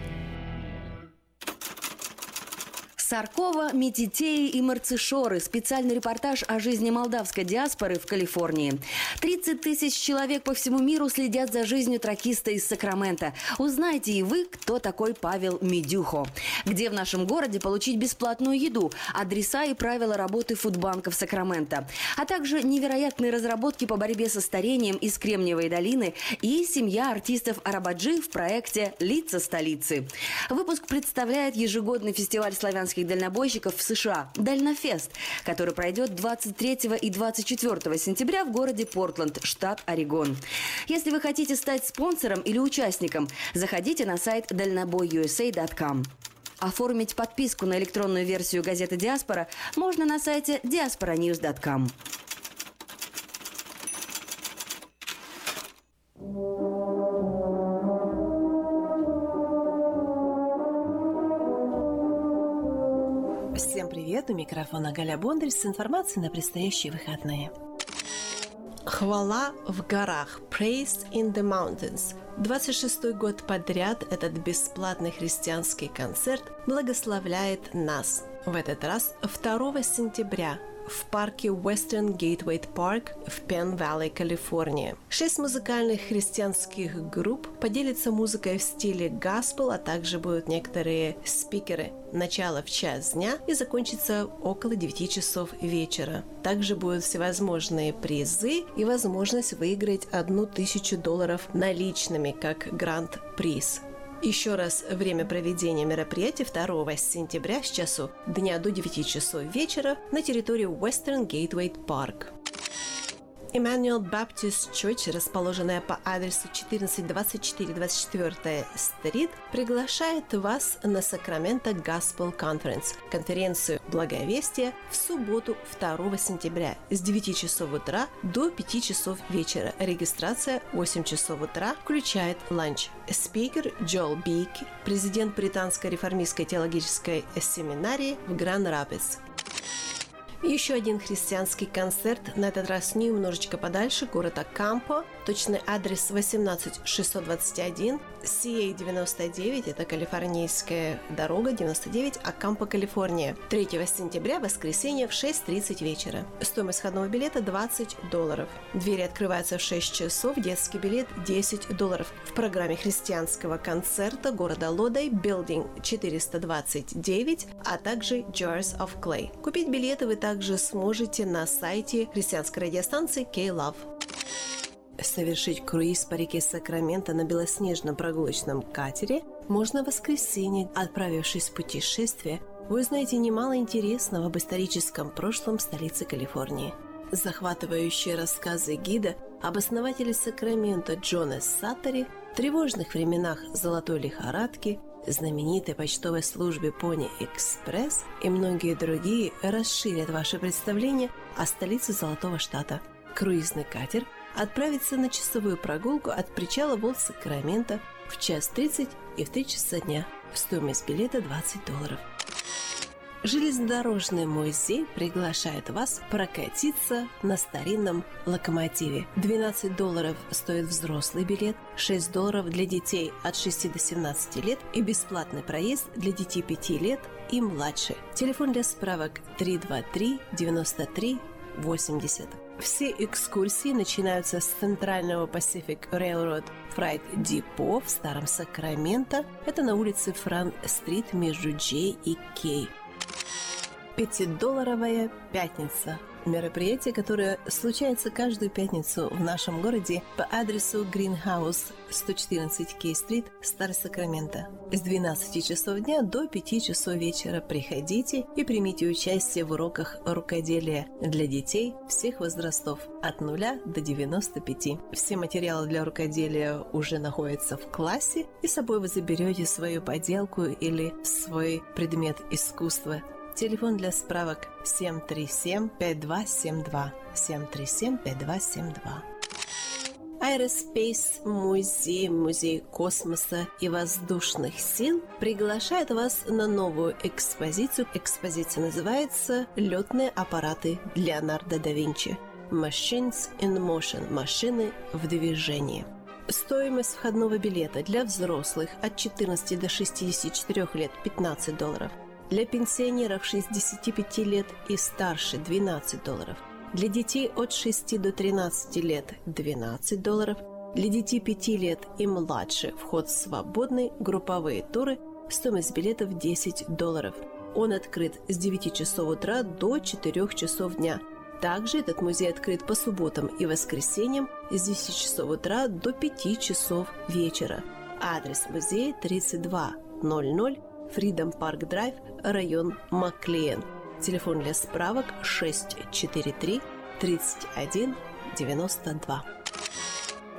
Саркова, Метитеи и Марцишоры. Специальный репортаж о жизни молдавской диаспоры в Калифорнии. 30 тысяч человек по всему миру следят за жизнью тракиста из Сакрамента. Узнайте и вы, кто такой Павел Медюхо. Где в нашем городе получить бесплатную еду, адреса и правила работы фудбанков Сакрамента. А также невероятные разработки по борьбе со старением из Кремниевой долины и семья артистов Арабаджи в проекте «Лица столицы». Выпуск представляет ежегодный фестиваль славянских христианских дальнобойщиков в США – Дальнофест, который пройдет 23 и 24 сентября в городе Портленд, штат Орегон. Если вы хотите стать спонсором или участником, заходите на сайт дальнобойusa.com. Оформить подписку на электронную версию газеты «Диаспора» можно на сайте diasporanews.com. привет! У микрофона Галя Бондарь с информацией на предстоящие выходные. Хвала в горах. Praise in the Mountains. 26 год подряд этот бесплатный христианский концерт благословляет нас. В этот раз 2 сентября в парке Western Gateway Park в Пен-Валлей, Калифорния. Шесть музыкальных христианских групп поделятся музыкой в стиле госпел, а также будут некоторые спикеры. Начало в час дня и закончится около 9 часов вечера. Также будут всевозможные призы и возможность выиграть одну тысячу долларов наличными как гранд-приз. Еще раз время проведения мероприятия 2 сентября с часу дня до 9 часов вечера на территории Western Gateway Park. Emmanuel Baptist Church, расположенная по адресу 1424-24 стрит, приглашает вас на Сакраменто Gospel Conference, конференцию благовестия в субботу 2 сентября с 9 часов утра до 5 часов вечера. Регистрация 8 часов утра, включает ланч. Спикер Джол Бейки, президент Британской реформистской теологической семинарии в Гранд-Рапидс. Еще один христианский концерт, на этот раз немножечко подальше, город Акампо. Точный адрес 18621, CA99, это калифорнийская дорога 99, Акампо, Калифорния. 3 сентября, воскресенье в 6.30 вечера. Стоимость входного билета 20 долларов. Двери открываются в 6 часов, детский билет 10 долларов. В программе христианского концерта города Лодой Building 429, а также Jars of Clay. Купить билеты вы также сможете на сайте христианской радиостанции K-Love совершить круиз по реке Сакраменто на белоснежном прогулочном катере можно в воскресенье, отправившись в путешествие, вы узнаете немало интересного об историческом прошлом столицы Калифорнии. Захватывающие рассказы гида об основателе Сакрамента Джона Саттери, тревожных временах золотой лихорадки, знаменитой почтовой службе Пони Экспресс и многие другие расширят ваше представление о столице Золотого Штата. Круизный катер – отправиться на часовую прогулку от причала Волт-Сакрамента в час 30 и в 3 часа дня. Стоимость билета 20 долларов. Железнодорожный музей приглашает вас прокатиться на старинном локомотиве. 12 долларов стоит взрослый билет, 6 долларов для детей от 6 до 17 лет и бесплатный проезд для детей 5 лет и младше. Телефон для справок 323 93 80. Все экскурсии начинаются с центрального Pacific Railroad Freight Depot в Старом Сакраменто. Это на улице Фран-стрит между J и K. Пятидолларовая пятница – мероприятие, которое случается каждую пятницу в нашем городе по адресу Greenhouse 114 Кей-стрит, Старый Сакраменто. С 12 часов дня до 5 часов вечера приходите и примите участие в уроках рукоделия для детей всех возрастов от 0 до 95. Все материалы для рукоделия уже находятся в классе, и с собой вы заберете свою поделку или свой предмет искусства Телефон для справок 737-5272. 737-5272. Aerospace музей, музей космоса и воздушных сил приглашает вас на новую экспозицию. Экспозиция называется «Летные аппараты Леонардо да Винчи». Machines in Motion – машины в движении. Стоимость входного билета для взрослых от 14 до 64 лет – 15 долларов – для пенсионеров 65 лет и старше 12 долларов. Для детей от 6 до 13 лет 12 долларов. Для детей 5 лет и младше вход свободный, групповые туры, стоимость билетов 10 долларов. Он открыт с 9 часов утра до 4 часов дня. Также этот музей открыт по субботам и воскресеньям с 10 часов утра до 5 часов вечера. Адрес музея 3200 Freedom Park Драйв, район Маклиен. Телефон для справок 643 31 92.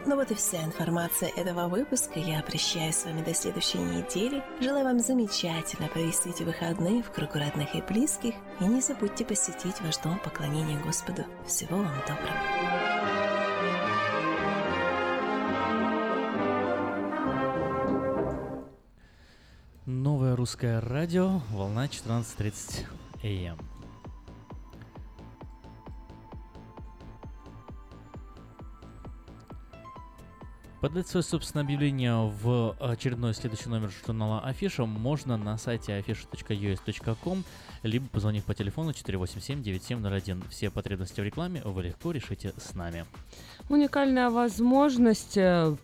Ну вот и вся информация этого выпуска. Я прощаюсь с вами до следующей недели. Желаю вам замечательно провести эти выходные в кругу родных и близких. И не забудьте посетить ваш дом поклонения Господу. Всего вам доброго. Русское радио, волна 14.30 АМ. Подать свое собственное объявление в очередной следующий номер журнала Афиша можно на сайте afisha.us.com, либо позвонив по телефону 487-9701. Все потребности в рекламе вы легко решите с нами. Уникальная возможность э,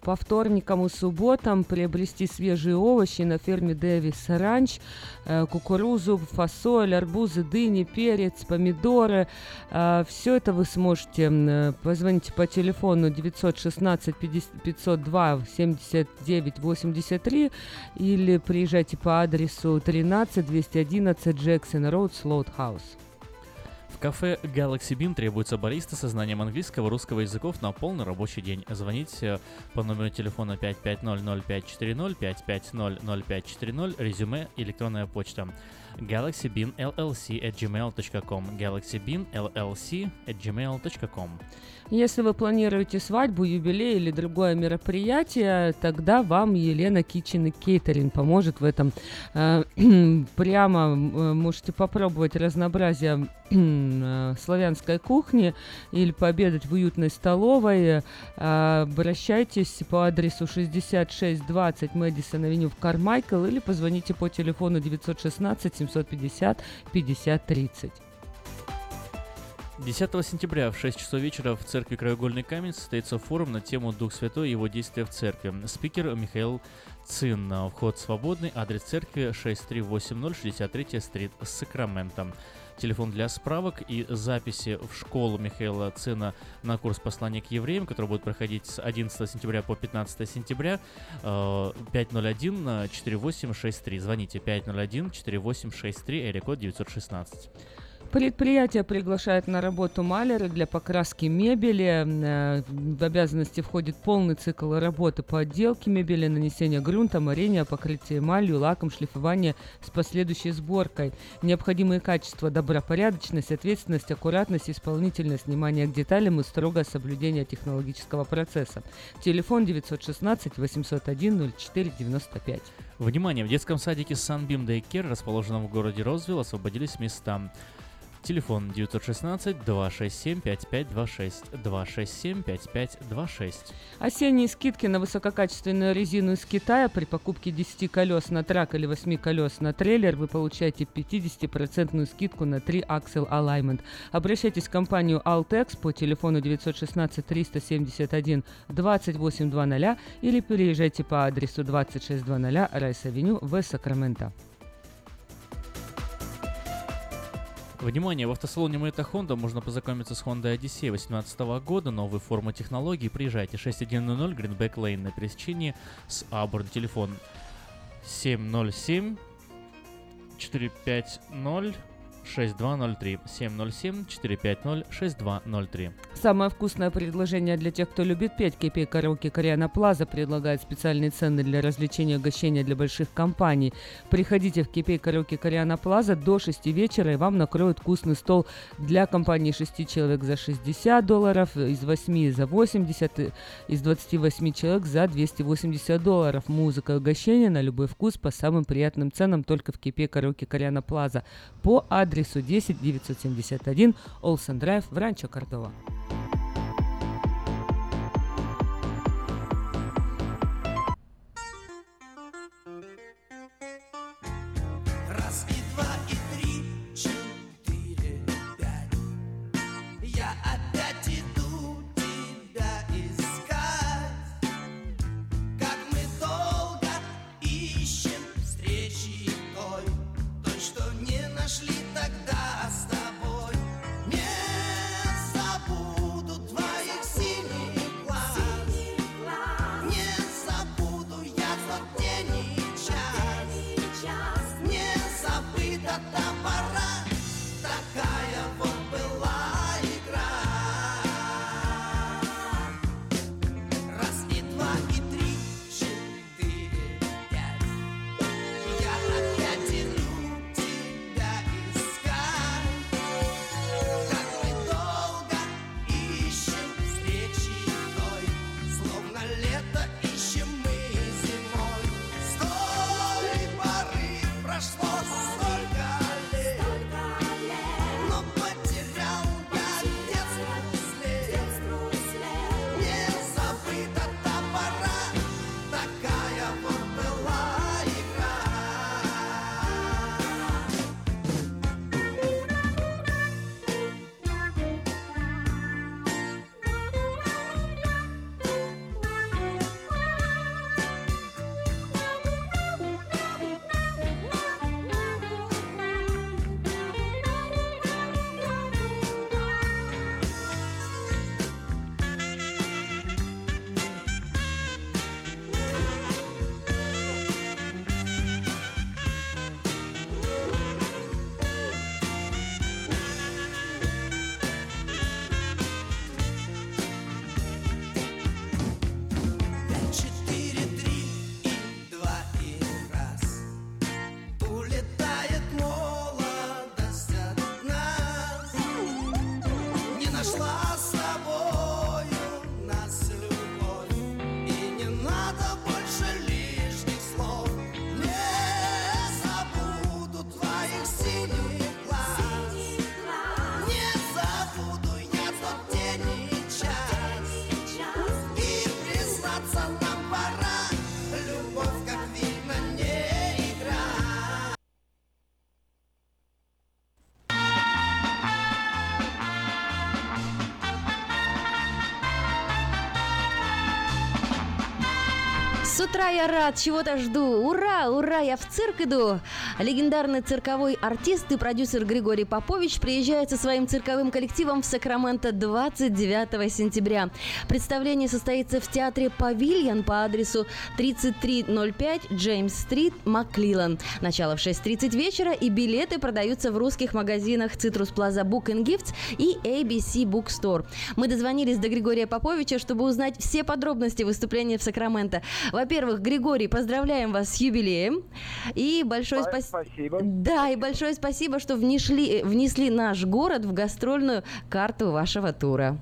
по вторникам и субботам приобрести свежие овощи на ферме Дэвис Ранч, э, кукурузу, фасоль, арбузы, дыни, перец, помидоры. Э, Все это вы сможете, э, позвоните по телефону 916 502 79 83 или приезжайте по адресу 13 211 Джексон Роуд, Слоут Хаус кафе Galaxy Bean требуется бариста со знанием английского, русского языков на полный рабочий день. Звоните по номеру телефона 5500540, 5500540, резюме, электронная почта galaxybeanllc at gmail.com galaxybeanllc at gmail.com Если вы планируете свадьбу, юбилей или другое мероприятие, тогда вам Елена Китчен и Кейтерин поможет в этом. Э, прямо э, можете попробовать разнообразие э, славянской кухни или пообедать в уютной столовой. Обращайтесь по адресу 6620 Мэдисон Авеню в Кармайкл или позвоните по телефону 916 750 50 30. 10 сентября в 6 часов вечера в церкви Краеугольный камень состоится форум на тему «Дух Святой и его действия в церкви». Спикер Михаил Цин. Вход свободный. Адрес церкви 6380 63 стрит Сакраменто. Телефон для справок и записи в школу Михаила Цина на курс послания к евреям, который будет проходить с 11 сентября по 15 сентября. 501-4863. Звоните 501-4863, эрикод 916. Предприятие приглашает на работу маляры для покраски мебели. Э, в обязанности входит полный цикл работы по отделке мебели, нанесение грунта, морения, покрытие эмалью, лаком, шлифование с последующей сборкой. Необходимые качества – добропорядочность, ответственность, аккуратность, исполнительность, внимание к деталям и строгое соблюдение технологического процесса. Телефон 916 801 04 95. Внимание! В детском садике Sunbeam Daycare, расположенном в городе Розвилл, освободились места. Телефон 916-267-5526. 267-5526. Осенние скидки на высококачественную резину из Китая при покупке 10 колес на truck или 8 колес на трейлер вы получаете 50% скидку на 3 Axle Alignment. Обращайтесь в компанию Altex по телефону 916 371 2800 или приезжайте по адресу 2600 Rice Avenue в Сакраменто. Внимание, в автосалоне Maita Honda можно познакомиться с Honda Odyssey 2018 года, новые формы технологий. Приезжайте 6100 Greenback Lane на пересечении с Auburn. Телефон 707 450 6203 707 450 6203. Самое вкусное предложение для тех, кто любит петь. Кипи Караоке Кориана Плаза предлагает специальные цены для развлечения и угощения для больших компаний. Приходите в Кипи Караоке Кориана Плаза до 6 вечера и вам накроют вкусный стол для компании 6 человек за 60 долларов, из 8 за 80, из 28 человек за 280 долларов. Музыка и угощение на любой вкус по самым приятным ценам только в Кипе Караоке Кориана Плаза по адресу адресу 10 971 Олсен Драйв в Ранчо Кордова. Я рад, чего-то жду. Ура, ура, я в цирк иду. Легендарный цирковой артист и продюсер Григорий Попович приезжает со своим цирковым коллективом в Сакраменто 29 сентября. Представление состоится в театре «Павильон» по адресу 3305 Джеймс-стрит, Маклилан. Начало в 6.30 вечера и билеты продаются в русских магазинах Citrus Plaza Book and Gifts и ABC Bookstore. Мы дозвонились до Григория Поповича, чтобы узнать все подробности выступления в Сакраменто. Во-первых, Григорий, поздравляем вас с юбилеем. И большое спасибо. Спасибо. Да, и большое спасибо, что внесли, внесли наш город в гастрольную карту вашего тура.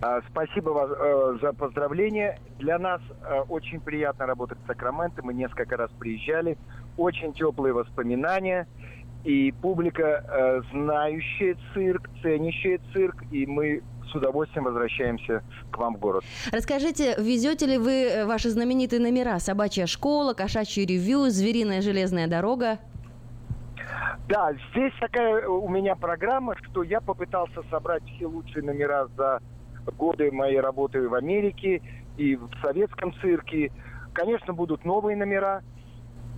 А, Спасибо вас, э, за поздравления. Для нас э, очень приятно работать в Сакраменто. Мы несколько раз приезжали. Очень теплые воспоминания. И публика, э, знающая цирк, ценящая цирк. И мы с удовольствием возвращаемся к вам в город. Расскажите, везете ли вы э, ваши знаменитые номера «Собачья школа», «Кошачий ревью», «Звериная железная дорога»? Да, здесь такая у меня программа, что я попытался собрать все лучшие номера за годы моей работы в Америке и в советском цирке. Конечно, будут новые номера,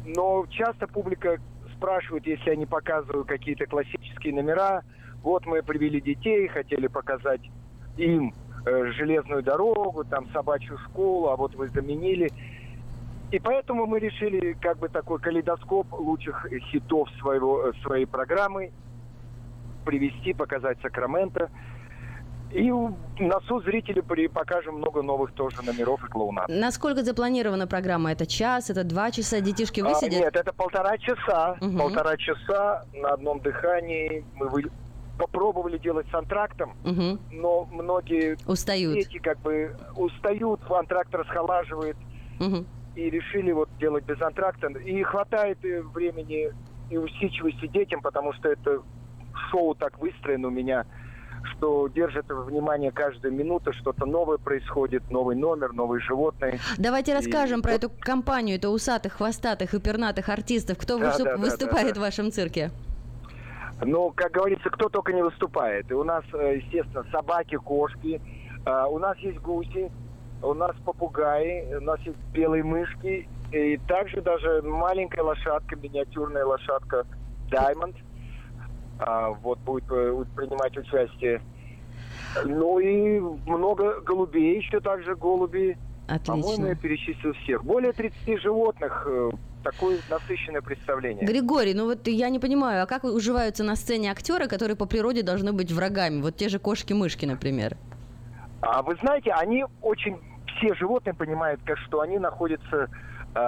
но часто публика спрашивает, если я не показываю какие-то классические номера. Вот мы привели детей, хотели показать им э, железную дорогу, там собачью школу, а вот вы заменили. И поэтому мы решили как бы такой калейдоскоп лучших хитов своего, э, своей программы привести, показать Сакраменто. И у- на суд зрителю при- покажем много новых тоже номеров и клоунат. Насколько запланирована программа? Это час, это два часа? Детишки А, высидят? нет, это полтора часа. Мгм. Полтора часа на одном дыхании. Мы вы- попробовали делать с антрактом, Мгм. но многие Устают. дети как бы устают, антракт расхолаживает. Мгм. И решили вот делать без антракта. И хватает времени и усидчивости детям, потому что это шоу так выстроено у меня, что держит внимание каждую минуту, что-то новое происходит, новый номер, новые животные. Давайте И расскажем про вот- эту компанию, это усатых, хвостатых и пернатых артистов. Кто Да, выступ- да, да, выступает да, да. в вашем цирке? Ну, как говорится, кто только не выступает. И у нас, э, естественно, собаки, кошки, а, у нас есть гуси, у нас попугаи, у нас есть белые мышки, и также даже маленькая лошадка, миниатюрная лошадка Diamond, а, вот будет э, принимать участие. Ну и много голубей, еще также голуби. По-моему, Отлично. я перечислил всех. Более 30 животных. Такое насыщенное представление. Григорий, ну вот я не понимаю, а как уживаются на сцене актеры, которые по природе должны быть врагами? Вот те же кошки-мышки, например. А вы знаете, они очень все животные понимают, как что они находятся э,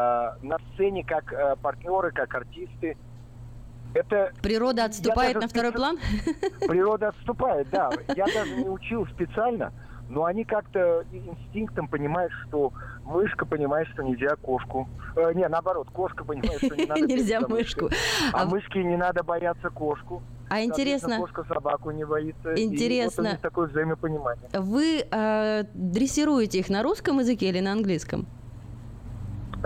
на сцене как э, партнеры, как артисты. Это Природа отступает даже на второй план? природа отступает, да. Я даже не учил специально, но они как-то инстинктом понимают, что мышка понимает, что нельзя кошку. Э, не, наоборот, кошка понимает, что не надо Нельзя мышку. А, А- мышке не надо бояться кошку. А интересно- Кошка собаку не боится. И вот Интересно. такое взаимопонимание. Вы э, дрессируете их на русском языке или на английском?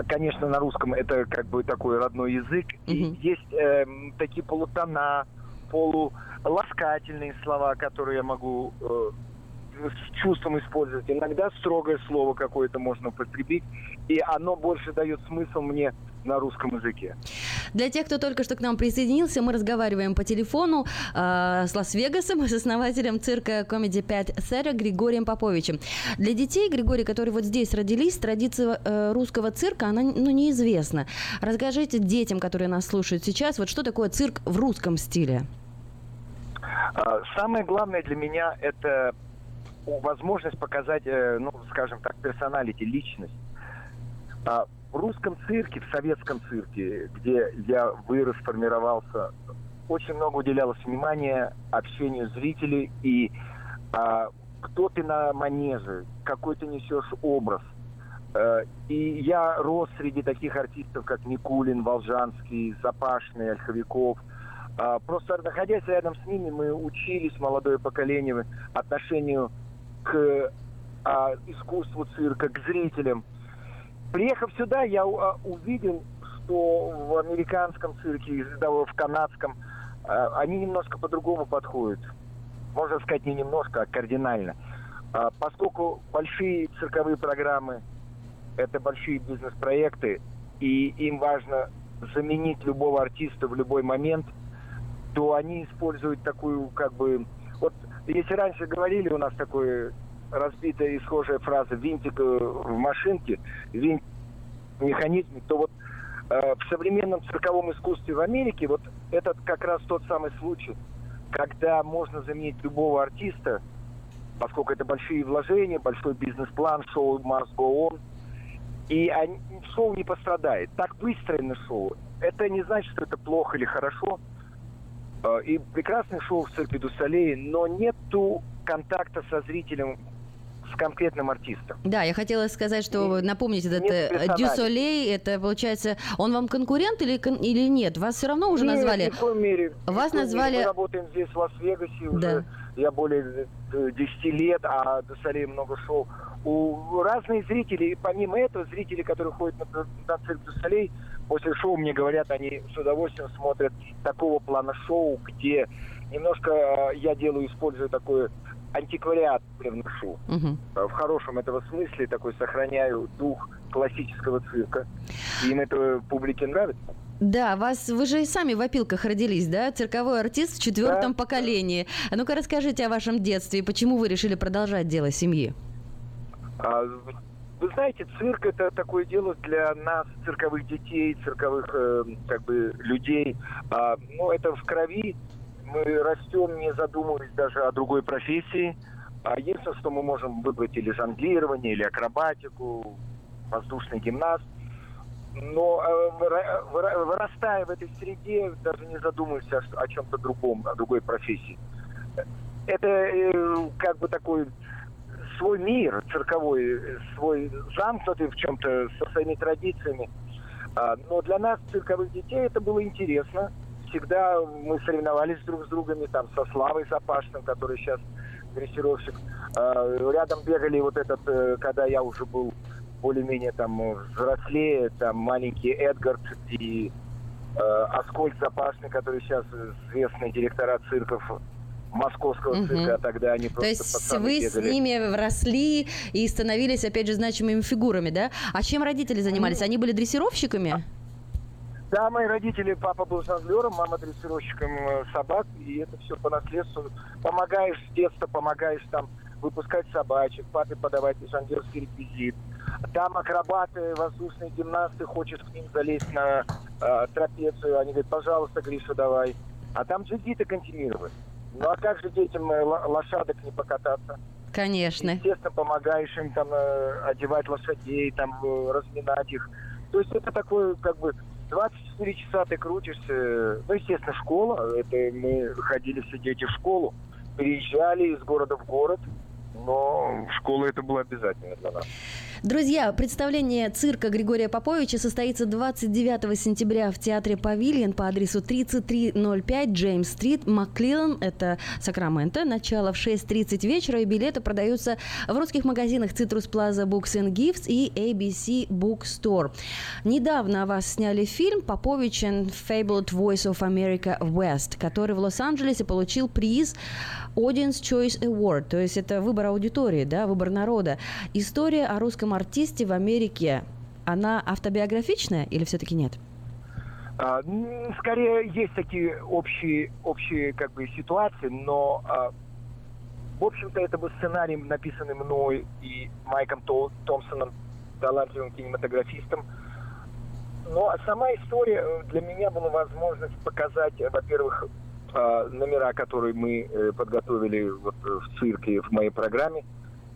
Конечно, на русском это как бы такой родной язык. И есть эм, такие полутона, полуласкательные слова, которые я могу э, с чувством использовать. Иногда строгое слово какое-то можно употребить, и оно больше дает смысл мне на русском языке. Для тех, кто только что к нам присоединился, мы разговариваем по телефону э, с Лас-Вегасом, с основателем цирка Comedy 5 Theater Григорием Поповичем. Для детей, Григорий, которые вот здесь родились, традиция э, русского цирка, она ну, неизвестна. Расскажите детям, которые нас слушают сейчас, вот что такое цирк в русском стиле? А, Самое главное для меня это возможность показать, э, ну, скажем так, персоналити, личность. А В русском цирке, в советском цирке, где я вырос, формировался, очень много уделялось внимания общению зрителей и а, кто ты на манеже, какой ты несешь образ. Э, И я рос среди таких артистов, как Никулин, Волжанский, Запашный, Ольховиков. А, просто находясь рядом с ними, мы учились, молодое поколение, отношению к а, искусству цирка, к зрителям. Приехав сюда, я а, увидел, что в американском цирке, в канадском, а, они немножко по-другому подходят. Можно сказать, не немножко, а кардинально. А, поскольку большие цирковые программы – это большие бизнес-проекты, и им важно заменить любого артиста в любой момент, то они используют такую, как бы... Вот если раньше говорили, у нас такое разбитая и схожая фраза «винтик э, в машинке», «винтик в механизме», то вот э, в современном цирковом искусстве в Америке вот этот как раз тот самый случай, когда можно заменить любого артиста, поскольку это большие вложения, большой бизнес-план, шоу must go on, и они, шоу не пострадает. Так выстроено шоу. Это не значит, что это плохо или хорошо. Э, и прекрасное шоу в цирке Дусалей, но нету контакта со зрителем с конкретным артистом. Да, я хотела сказать, что напомнить этот э, Дюсолей, это получается, он вам конкурент или, или нет? Вас все равно уже нет, назвали? Ни в коем мере. Вас назвали... Мере. Мы работаем здесь, в Лас-Вегасе, уже да. Я более 10 лет, а Дюсолей много шоу. У разных зрителей, помимо этого, зрители, которые ходят на, на цирк Дюсолей, после шоу мне говорят, они с удовольствием смотрят такого плана шоу, где немножко э, я делаю, использую такое антиквариат привношу. Угу. В хорошем этого смысле такой сохраняю дух классического цирка. Им это публике нравится. Да, вас вы же и сами в опилках родились, да? Цирковой артист в четвертом да. поколении. А ну-ка расскажите о вашем детстве и почему вы решили продолжать дело семьи? А, вы знаете, цирк это такое дело для нас, цирковых детей, цирковых э, как бы людей. А, ну, это в крови мы растем, не задумываясь даже о другой профессии. А единственное, что мы можем выбрать или жонглирование, или акробатику, воздушный гимнаст. Но э, вырастая в этой среде, даже не задумываясь о, чем-то другом, о другой профессии. Это э, как бы такой свой мир цирковой, свой замкнутый в чем-то со своими традициями. А, но для нас, цирковых детей, это было интересно всегда мы соревновались друг с другом, там, со Славой Запашным, который сейчас дрессировщик. Э, рядом бегали вот этот, э, когда я уже был более-менее там взрослее, там маленький Эдгард и э, Аскольд Запашный, который сейчас известный директора цирков московского угу. цирка, а тогда они просто То есть вы бегали. с ними росли и становились, опять же, значимыми фигурами, да? А чем родители занимались? Они были дрессировщиками? Да, мои родители, папа был жонглером, мама дрессировщиком э, собак, и это все по наследству. Помогаешь с детства, помогаешь там выпускать собачек, папе подавать жонглерский реквизит. Там акробаты, воздушные гимнасты, хочешь к ним залезть на э, трапецию, они говорят, пожалуйста, Гриша, давай. А там джигиты континировать. Ну а как же детям э, лошадок не покататься? Конечно. Естественно, помогаешь им там э, одевать лошадей, там э, разминать их. То есть это такое, как бы, 24 часа ты крутишься. Ну, естественно, школа. Это мы ходили все дети в школу. Переезжали из города в город. Но школа это было обязательно для нас. Друзья, представление цирка Григория Поповича состоится 29 сентября в театре Павильон по адресу 3305 Джеймс-стрит, Маклилан, это Сакраменто. Начало в 6.30 вечера, и билеты продаются в русских магазинах Citrus Plaza Books and Gifts и ABC Bookstore. Недавно о вас сняли фильм «Попович and Fabled Voice of America West», который в Лос-Анджелесе получил приз Audience Choice Award, то есть это выбор аудитории, да, выбор народа. История о русском артисте в Америке, она автобиографичная или все-таки нет? А, скорее есть такие общие, общие как бы ситуации, но а, в общем-то это был сценарий, написанный мной и Майком Томпсоном, талантливым кинематографистом. Но сама история э, для меня была возможность показать, во-первых, а, номера, которые мы э, подготовили вот в цирке, в моей программе,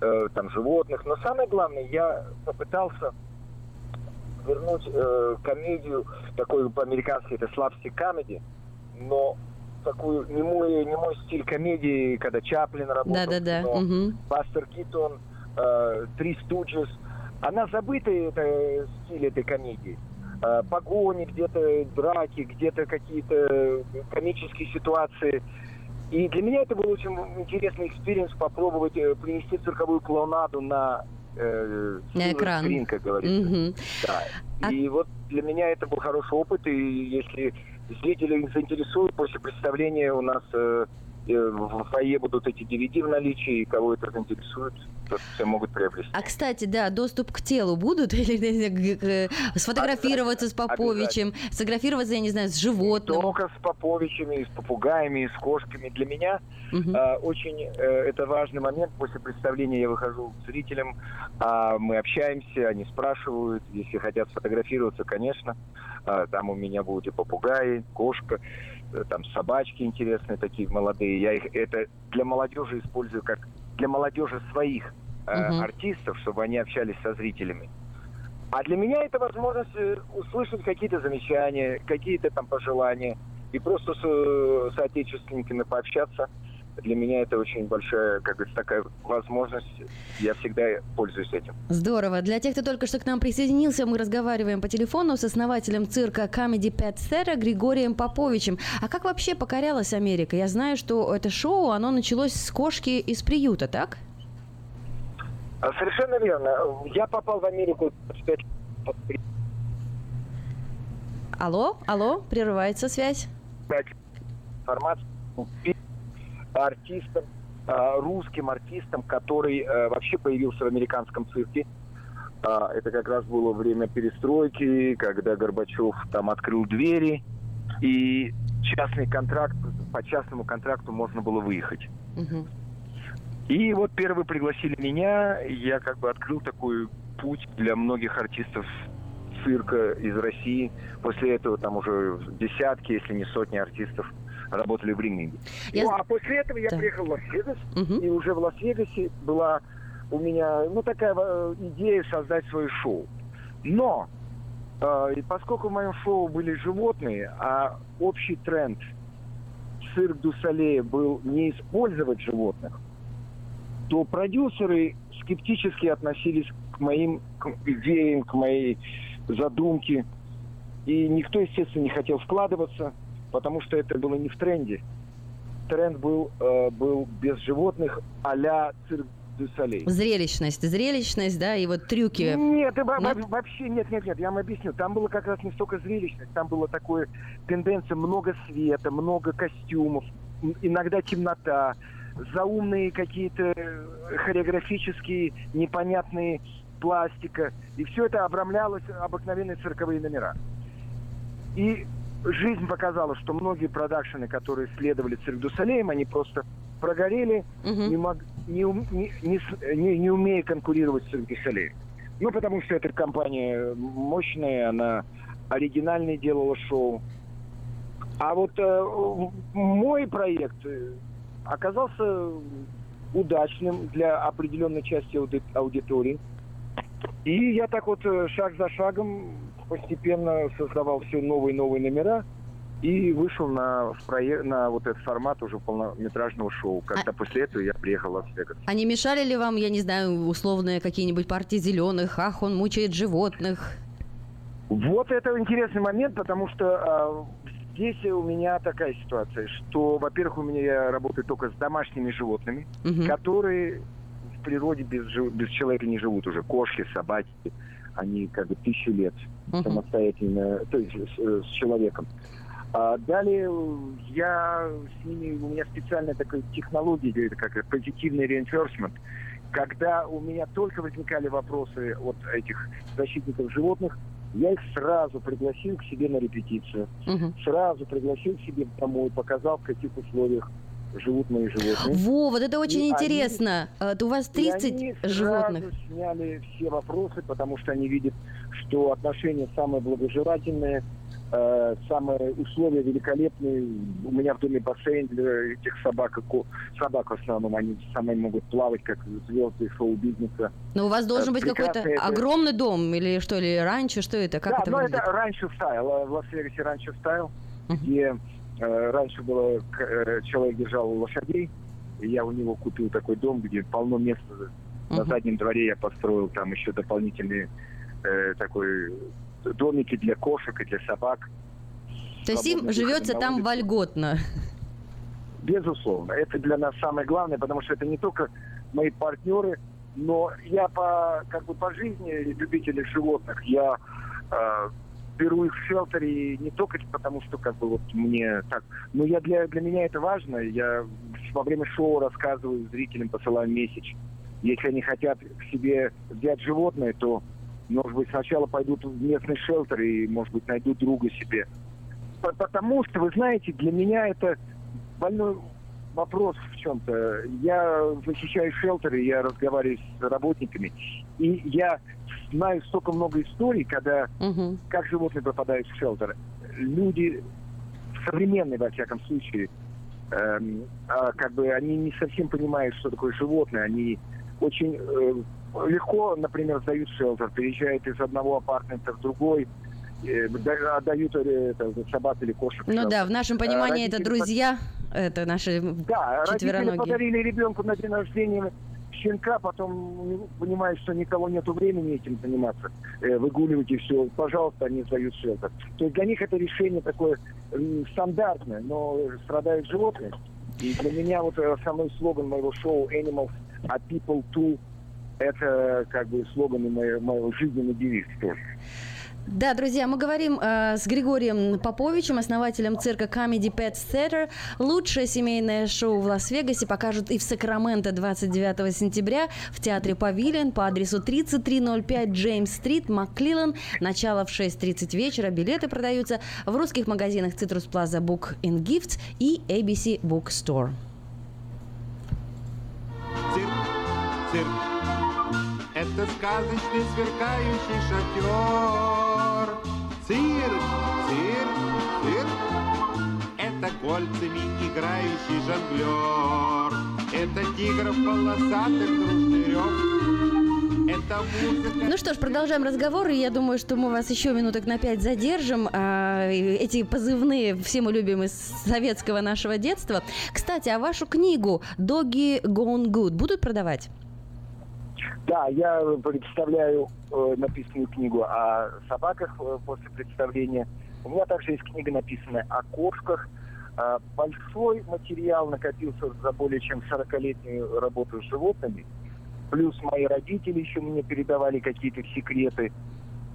э, там животных. Но самое главное, я попытался вернуть э, комедию, такой по-американски это слабстик комедии, но такую немой, немой стиль комедии, когда Чаплин работал, да, да, да. угу. Бастер Китон, э, Три Студжес. Она забытая, это стиль этой комедии. э, погони, где-то драки, где-то какие-то комические ситуации. И для меня это был очень интересный experience попробовать э, принести цирковую клоунаду на э, На экран. screen, как говорится. Мгм. Да. И вот для меня это был хороший опыт, и если зрители заинтересуют после представления у нас э, в фойе будут эти DVD в наличии, и кого это заинтересует, то все могут приобрести. А, кстати, да, доступ к телу будут? Или г- сфотографироваться с Поповичем, сфотографироваться, я не знаю, с животным? Только с поповичами, с попугаями, с кошками. Для меня э, очень э, это важный момент. После представления я выхожу к зрителям, а мы общаемся, они спрашивают, если хотят сфотографироваться, конечно. А, там у меня будут и попугаи, кошка, э, там собачки интересные такие молодые. Я их это для молодежи использую как для молодежи своих э, Мгм. артистов, чтобы они общались со зрителями. А для меня это возможность э, услышать какие-то замечания, какие-то там пожелания и просто с э, соотечественниками пообщаться. Для меня это очень большая, как говорится, такая возможность. Я всегда пользуюсь этим. Здорово. Для тех, кто только что к нам присоединился, мы разговариваем по телефону с основателем цирка Comedy Pet Thera Григорием Поповичем. А как вообще покорялась Америка? Я знаю, что это шоу, оно началось с кошки из приюта, так? А, Совершенно верно. Я попал в Америку Алло, алло, прерывается связь. дать артистам, э, русским артистам, который э, вообще появился в американском цирке. А, Это как раз было время перестройки, когда Горбачев там открыл двери, и частный контракт, по частному контракту можно было выехать. И вот первые пригласили меня, я как бы открыл такой путь для многих артистов цирка из России. После этого там уже десятки, если не сотни артистов работали в ринге. Я- Ну, а после этого я Да. приехал в Лас-Вегас, и уже в Лас-Вегасе была у меня, ну, такая э, идея создать свое шоу. Но, э, и поскольку в моем шоу были животные, а общий тренд цирк Дусалея был не использовать животных, то продюсеры скептически относились к моим к идеям, к моей задумке. И никто, естественно, не хотел вкладываться, потому что это было не в тренде. Тренд был, э, был без животных а-ля цирк Солей. Зрелищность, зрелищность, да, и вот трюки. Нет, во- вообще нет, нет, нет, я вам объясню. Там было как раз не столько зрелищность, там было такое тенденция много света, много костюмов, иногда темнота, заумные какие-то э, хореографические непонятные пластика. И все это обрамлялось обыкновенные цирковые номера. И жизнь показала, что многие продакшены, которые следовали цирк Дусалеем, они просто прогорели, не, мог- не, не- не не- умея конкурировать с цирк Дусалеем. Ну, потому что эта компания мощная, она оригинальное делала шоу. А вот э, мой проект э, оказался удачным для определенной части ауди- аудитории. И я так вот э, шаг за шагом постепенно создавал все новые и новые номера и вышел на, на вот этот формат уже полнометражного шоу. Когда после этого я приехал в Лас-Вегас. А не мешали ли вам, я не знаю, условные какие-нибудь партии зеленых? Ах, он мучает животных. Вот это интересный момент, потому что а, здесь у меня такая ситуация, что, во-первых, у меня я работаю только с домашними животными, Мгм. которые в природе без, без человека не живут уже. Кошки, собаки, они как бы тысячу лет Мгм. самостоятельно, то есть с, с человеком. А далее э, я с ними, у меня специальная такая технология, это как позитивный reinforcement, когда у меня только возникали вопросы от этих защитников животных, я их сразу пригласил к себе на репетицию, сразу пригласил к себе домой, показал, в каких условиях живут мои животные. Во, вот это очень И они- интересно. А, У вас и 30 они животных. сразу сняли все вопросы, потому что они видят, что отношения самые благожелательные, э, самые условия великолепные. У меня в доме бассейн для этих собак. Собак в основном, они самые могут плавать, как звезды шоу-бизнеса. Но у вас должен Э, быть какой-то это- огромный дом или что, или ranch, что это? Как да, это выглядит? это ranch style. э, В Лас-Вегасе ranch style, где раньше было, э, человек держал лошадей, и я у него купил такой дом, где полно места. На заднем дворе я построил там еще дополнительный э, такой домики для кошек и для собак. То есть им живется там вольготно. Безусловно. Это для нас самое главное, потому что это не только мои партнеры, но я по, как бы по жизни любитель животных. Я э, беру их в шелтере не только потому, что как бы вот мне так, но я для, для меня это важно. Я во время шоу рассказываю зрителям, посылаю месяч. Если они хотят к себе взять животное, то, может быть, сначала пойдут в местный шелтер и, может быть, найдут друга себе. По- Потому что, вы знаете, для меня это больной вопрос в чем-то. Я защищаю шелтеры, я разговариваю с работниками, и я знаю столько много историй, когда как животные попадают в шелтер. Люди современные, во всяком случае, эм, а, как бы они не совсем понимают, что такое животное. Они очень э, легко, например, сдают шелтер, переезжают из одного апартамента в другой, отдают э, это, собак или кошек. Ну да, в нашем А понимании это друзья, это наши да, родители подарили ребенку на день рождения щенка, потом понимают, что никого нету времени этим заниматься, э, выгуливать и все. Пожалуйста, они сдают шелтер. То есть для них это решение такое стандартное, но страдают животные. И для меня вот э, основной слоган моего шоу Animals are people too это как бы слоган моего, моего жизненный девиз тоже. Да, друзья, мы говорим э, с Григорием Поповичем, основателем цирка Comedy Pet Theater. Лучшее семейное шоу в Лас-Вегасе покажут и в Сакраменто 29 сентября в театре Павилион по адресу 3305 Джеймс-стрит, Макклилан. Начало в 6.30 вечера. Билеты продаются в русских магазинах Citrus Plaza Book and Gifts и ABC Bookstore. Цирк, цирк. Это сказочный сверкающий шатер. Цирк, цирк, цирк. Это кольцами играющий жонглер. Это тигров полосатых дружный рев. Ну что ж, продолжаем разговор, и я думаю, что мы вас еще минуток на пять задержим. А, эти позывные все мы любим из советского нашего детства. Кстати, а вашу книгу «Doggy Gone Good» будут продавать? Да, я представляю э, написанную книгу о собаках э, после представления. У меня также есть книга, написанная о кошках. А, большой материал накопился за более чем 40-летнюю работу с животными. Плюс мои родители еще мне передавали какие-то секреты.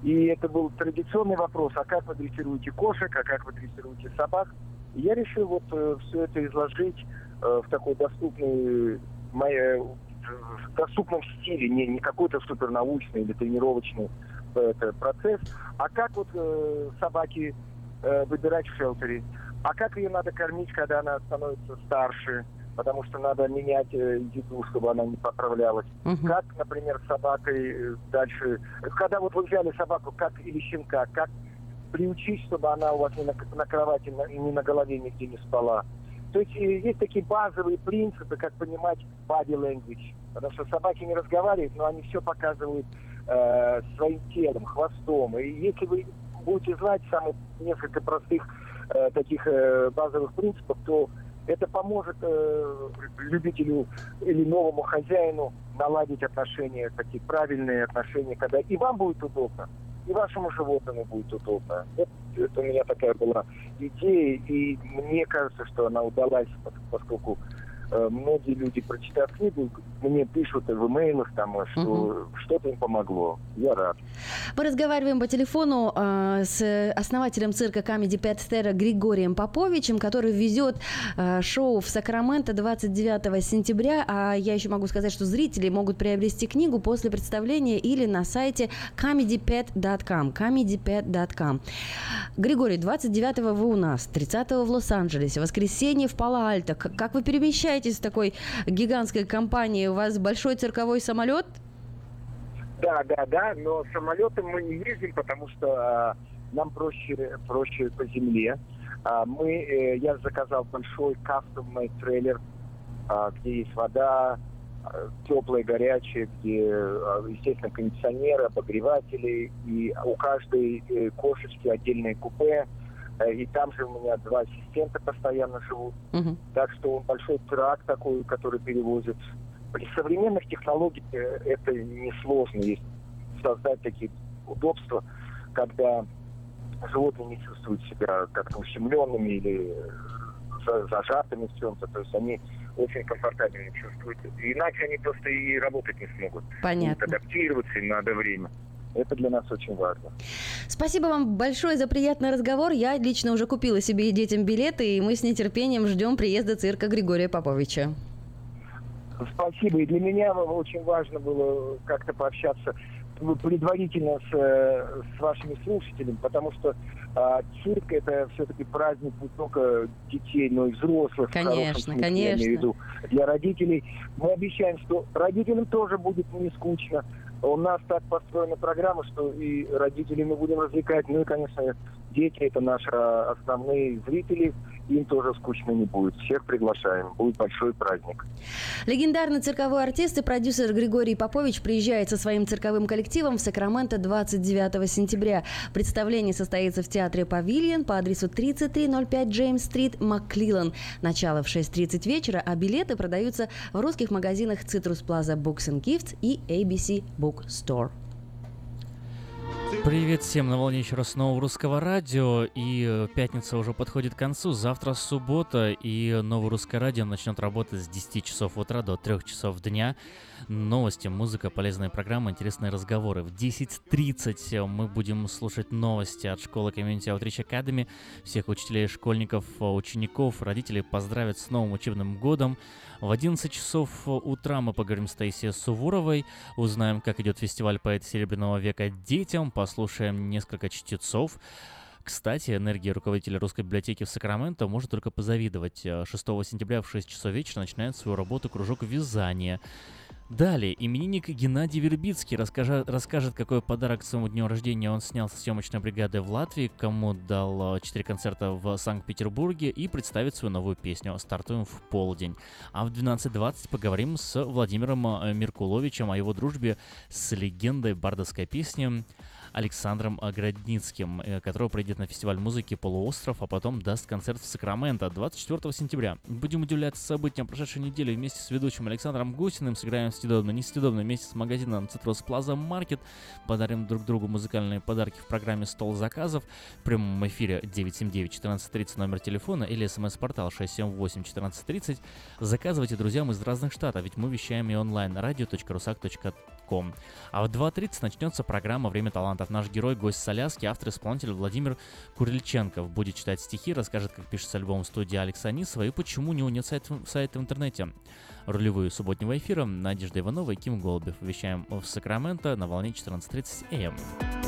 И это был традиционный вопрос, а как вы дрессируете кошек, а как вы дрессируете собак. И я решил вот все это изложить э, в такой доступной моей в доступном стиле, не, не какой-то супернаучный или тренировочный э, это, процесс, а как вот э, собаки э, выбирать в шелтере, а как ее надо кормить, когда она становится старше, потому что надо менять э, еду, чтобы она не поправлялась. Как, например, с собакой э, дальше, когда вот вы взяли собаку, как или щенка, как приучить, чтобы она у вас не на, на кровати, на- не на голове нигде не спала. То есть э, есть такие базовые принципы, как понимать body language. Потому что собаки не разговаривают, но они все показывают э, своим телом, хвостом. И если вы будете знать самых несколько простых э, таких э, базовых принципов, то это поможет э, любителю или новому хозяину наладить отношения, такие правильные отношения, когда и вам будет удобно, и вашему животному будет удобно. Это, это у меня такая была идея, и мне кажется, что она удалась, пос- поскольку многие люди, прочитав книгу, мне пишут в имейлах, там, э, что что-то им помогло. Я рад. Мы разговариваем по телефону э, с основателем цирка Comedy Pet Theater Григорием Поповичем, который везет э, шоу в Сакраменто 29 сентября. А я еще могу сказать, что зрители могут приобрести книгу после представления или на сайте comedypet.com. comedypet.com. Григорий, 29 вы у нас, 30 в Лос-Анджелесе, воскресенье в Пало-Альто. Как вы перемещаетесь в такой гигантской компании? У вас большой цирковой самолет? Да, да, да, но самолетом мы не ездим, потому что а, нам проще, проще по земле. А, мы, э, я заказал большой кастомный трейлер, а, где есть вода, а, теплая, горячая, где, а, естественно, кондиционеры, обогреватели, и у каждой э, кошечки отдельное купе. Э, И там же у меня два ассистента постоянно живут. Так что он большой трак такой, который перевозит. При современных технологиях э, это несложно есть создать такие удобства. когда животные не чувствуют себя как-то ущемленными или за- зажатыми в чем-то, то есть они очень комфортабельно чувствуют. Иначе они просто и работать не смогут. Понятно. Будут адаптироваться, им надо время. Это для нас очень важно. Спасибо вам большое за приятный разговор. Я лично уже купила себе и детям билеты, и мы с нетерпением ждем приезда цирка Григория Поповича. Спасибо. И для меня очень важно было как-то пообщаться предварительно с, э, с вашими слушателями, потому что а, цирк это все-таки праздник не только детей, но и взрослых. Конечно, смысле, Я конечно. имею в виду для родителей. Мы обещаем, что родителям тоже будет не скучно. У нас так построена программа, что и родителей мы будем развлекать. Ну и, конечно, дети это наши основные зрители. Им тоже скучно не будет. Всех приглашаем. Будет большой праздник. Легендарный цирковой артист и продюсер Григорий Попович приезжает со своим цирковым коллективом в Сакраменто 29 сентября. Представление состоится в театре «Павильон» по адресу 3305 Джеймс-стрит, Макклилан. Начало в 6.30 вечера, а билеты продаются в русских магазинах Citrus Plaza Books and Gifts и ABC Book Store. Привет всем на волне еще раз снова русского радио. И э, пятница уже подходит к концу. Завтра суббота, и новое русское радио начнет работать с 10 часов утра до 3 часов дня. Новости, музыка, полезные программы, интересные разговоры. В 10.30 мы будем слушать новости от школы Community Outreach Academy. Всех учителей, школьников, учеников, родителей поздравят с новым учебным годом. В 11 часов утра мы поговорим с Таисией Сувуровой, узнаем, как идет фестиваль поэта Серебряного века детям, послушаем несколько чтецов. Кстати, энергия руководителя русской библиотеки в Сакраменто может только позавидовать. 6 сентября в 6 часов вечера начинает свою работу кружок вязания. Далее, именинник Геннадий Вербицкий расскажет, расскажет, какой подарок своему дню рождения он снял со съемочной бригады в Латвии, кому дал 4 концерта в Санкт-Петербурге и представит свою новую песню. Стартуем в полдень. А в 12.20 поговорим с Владимиром э, Меркуловичем о его дружбе с легендой бардовской песни Александром Градницким, э, который придет на фестиваль музыки «Полуостров», а потом даст концерт в Сакраменто 24 сентября. Будем удивляться событиям прошедшей недели вместе с ведущим Александром Гусиным, сыграем съедобно, несъедобно вместе с магазином Citrus Plaza Market, подарим друг другу музыкальные подарки в программе «Стол заказов» в прямом эфире 979-1430 номер телефона или смс-портал 678-1430. Заказывайте друзьям из разных штатов, ведь мы вещаем и онлайн radio.rusak.com. А в 2.30 начнется программа «Время талантов». Наш герой, гость с Аляски, автор-исполнитель Владимир Курильченков будет читать стихи, расскажет, как пишется альбом в студии Алекса Анисова и почему у него нет сайта, сайта в интернете. Рулевые субботнего эфира Надежда Иванова и Ким Голубев. Вещаем в Сакраменто на волне 14.30 АМ.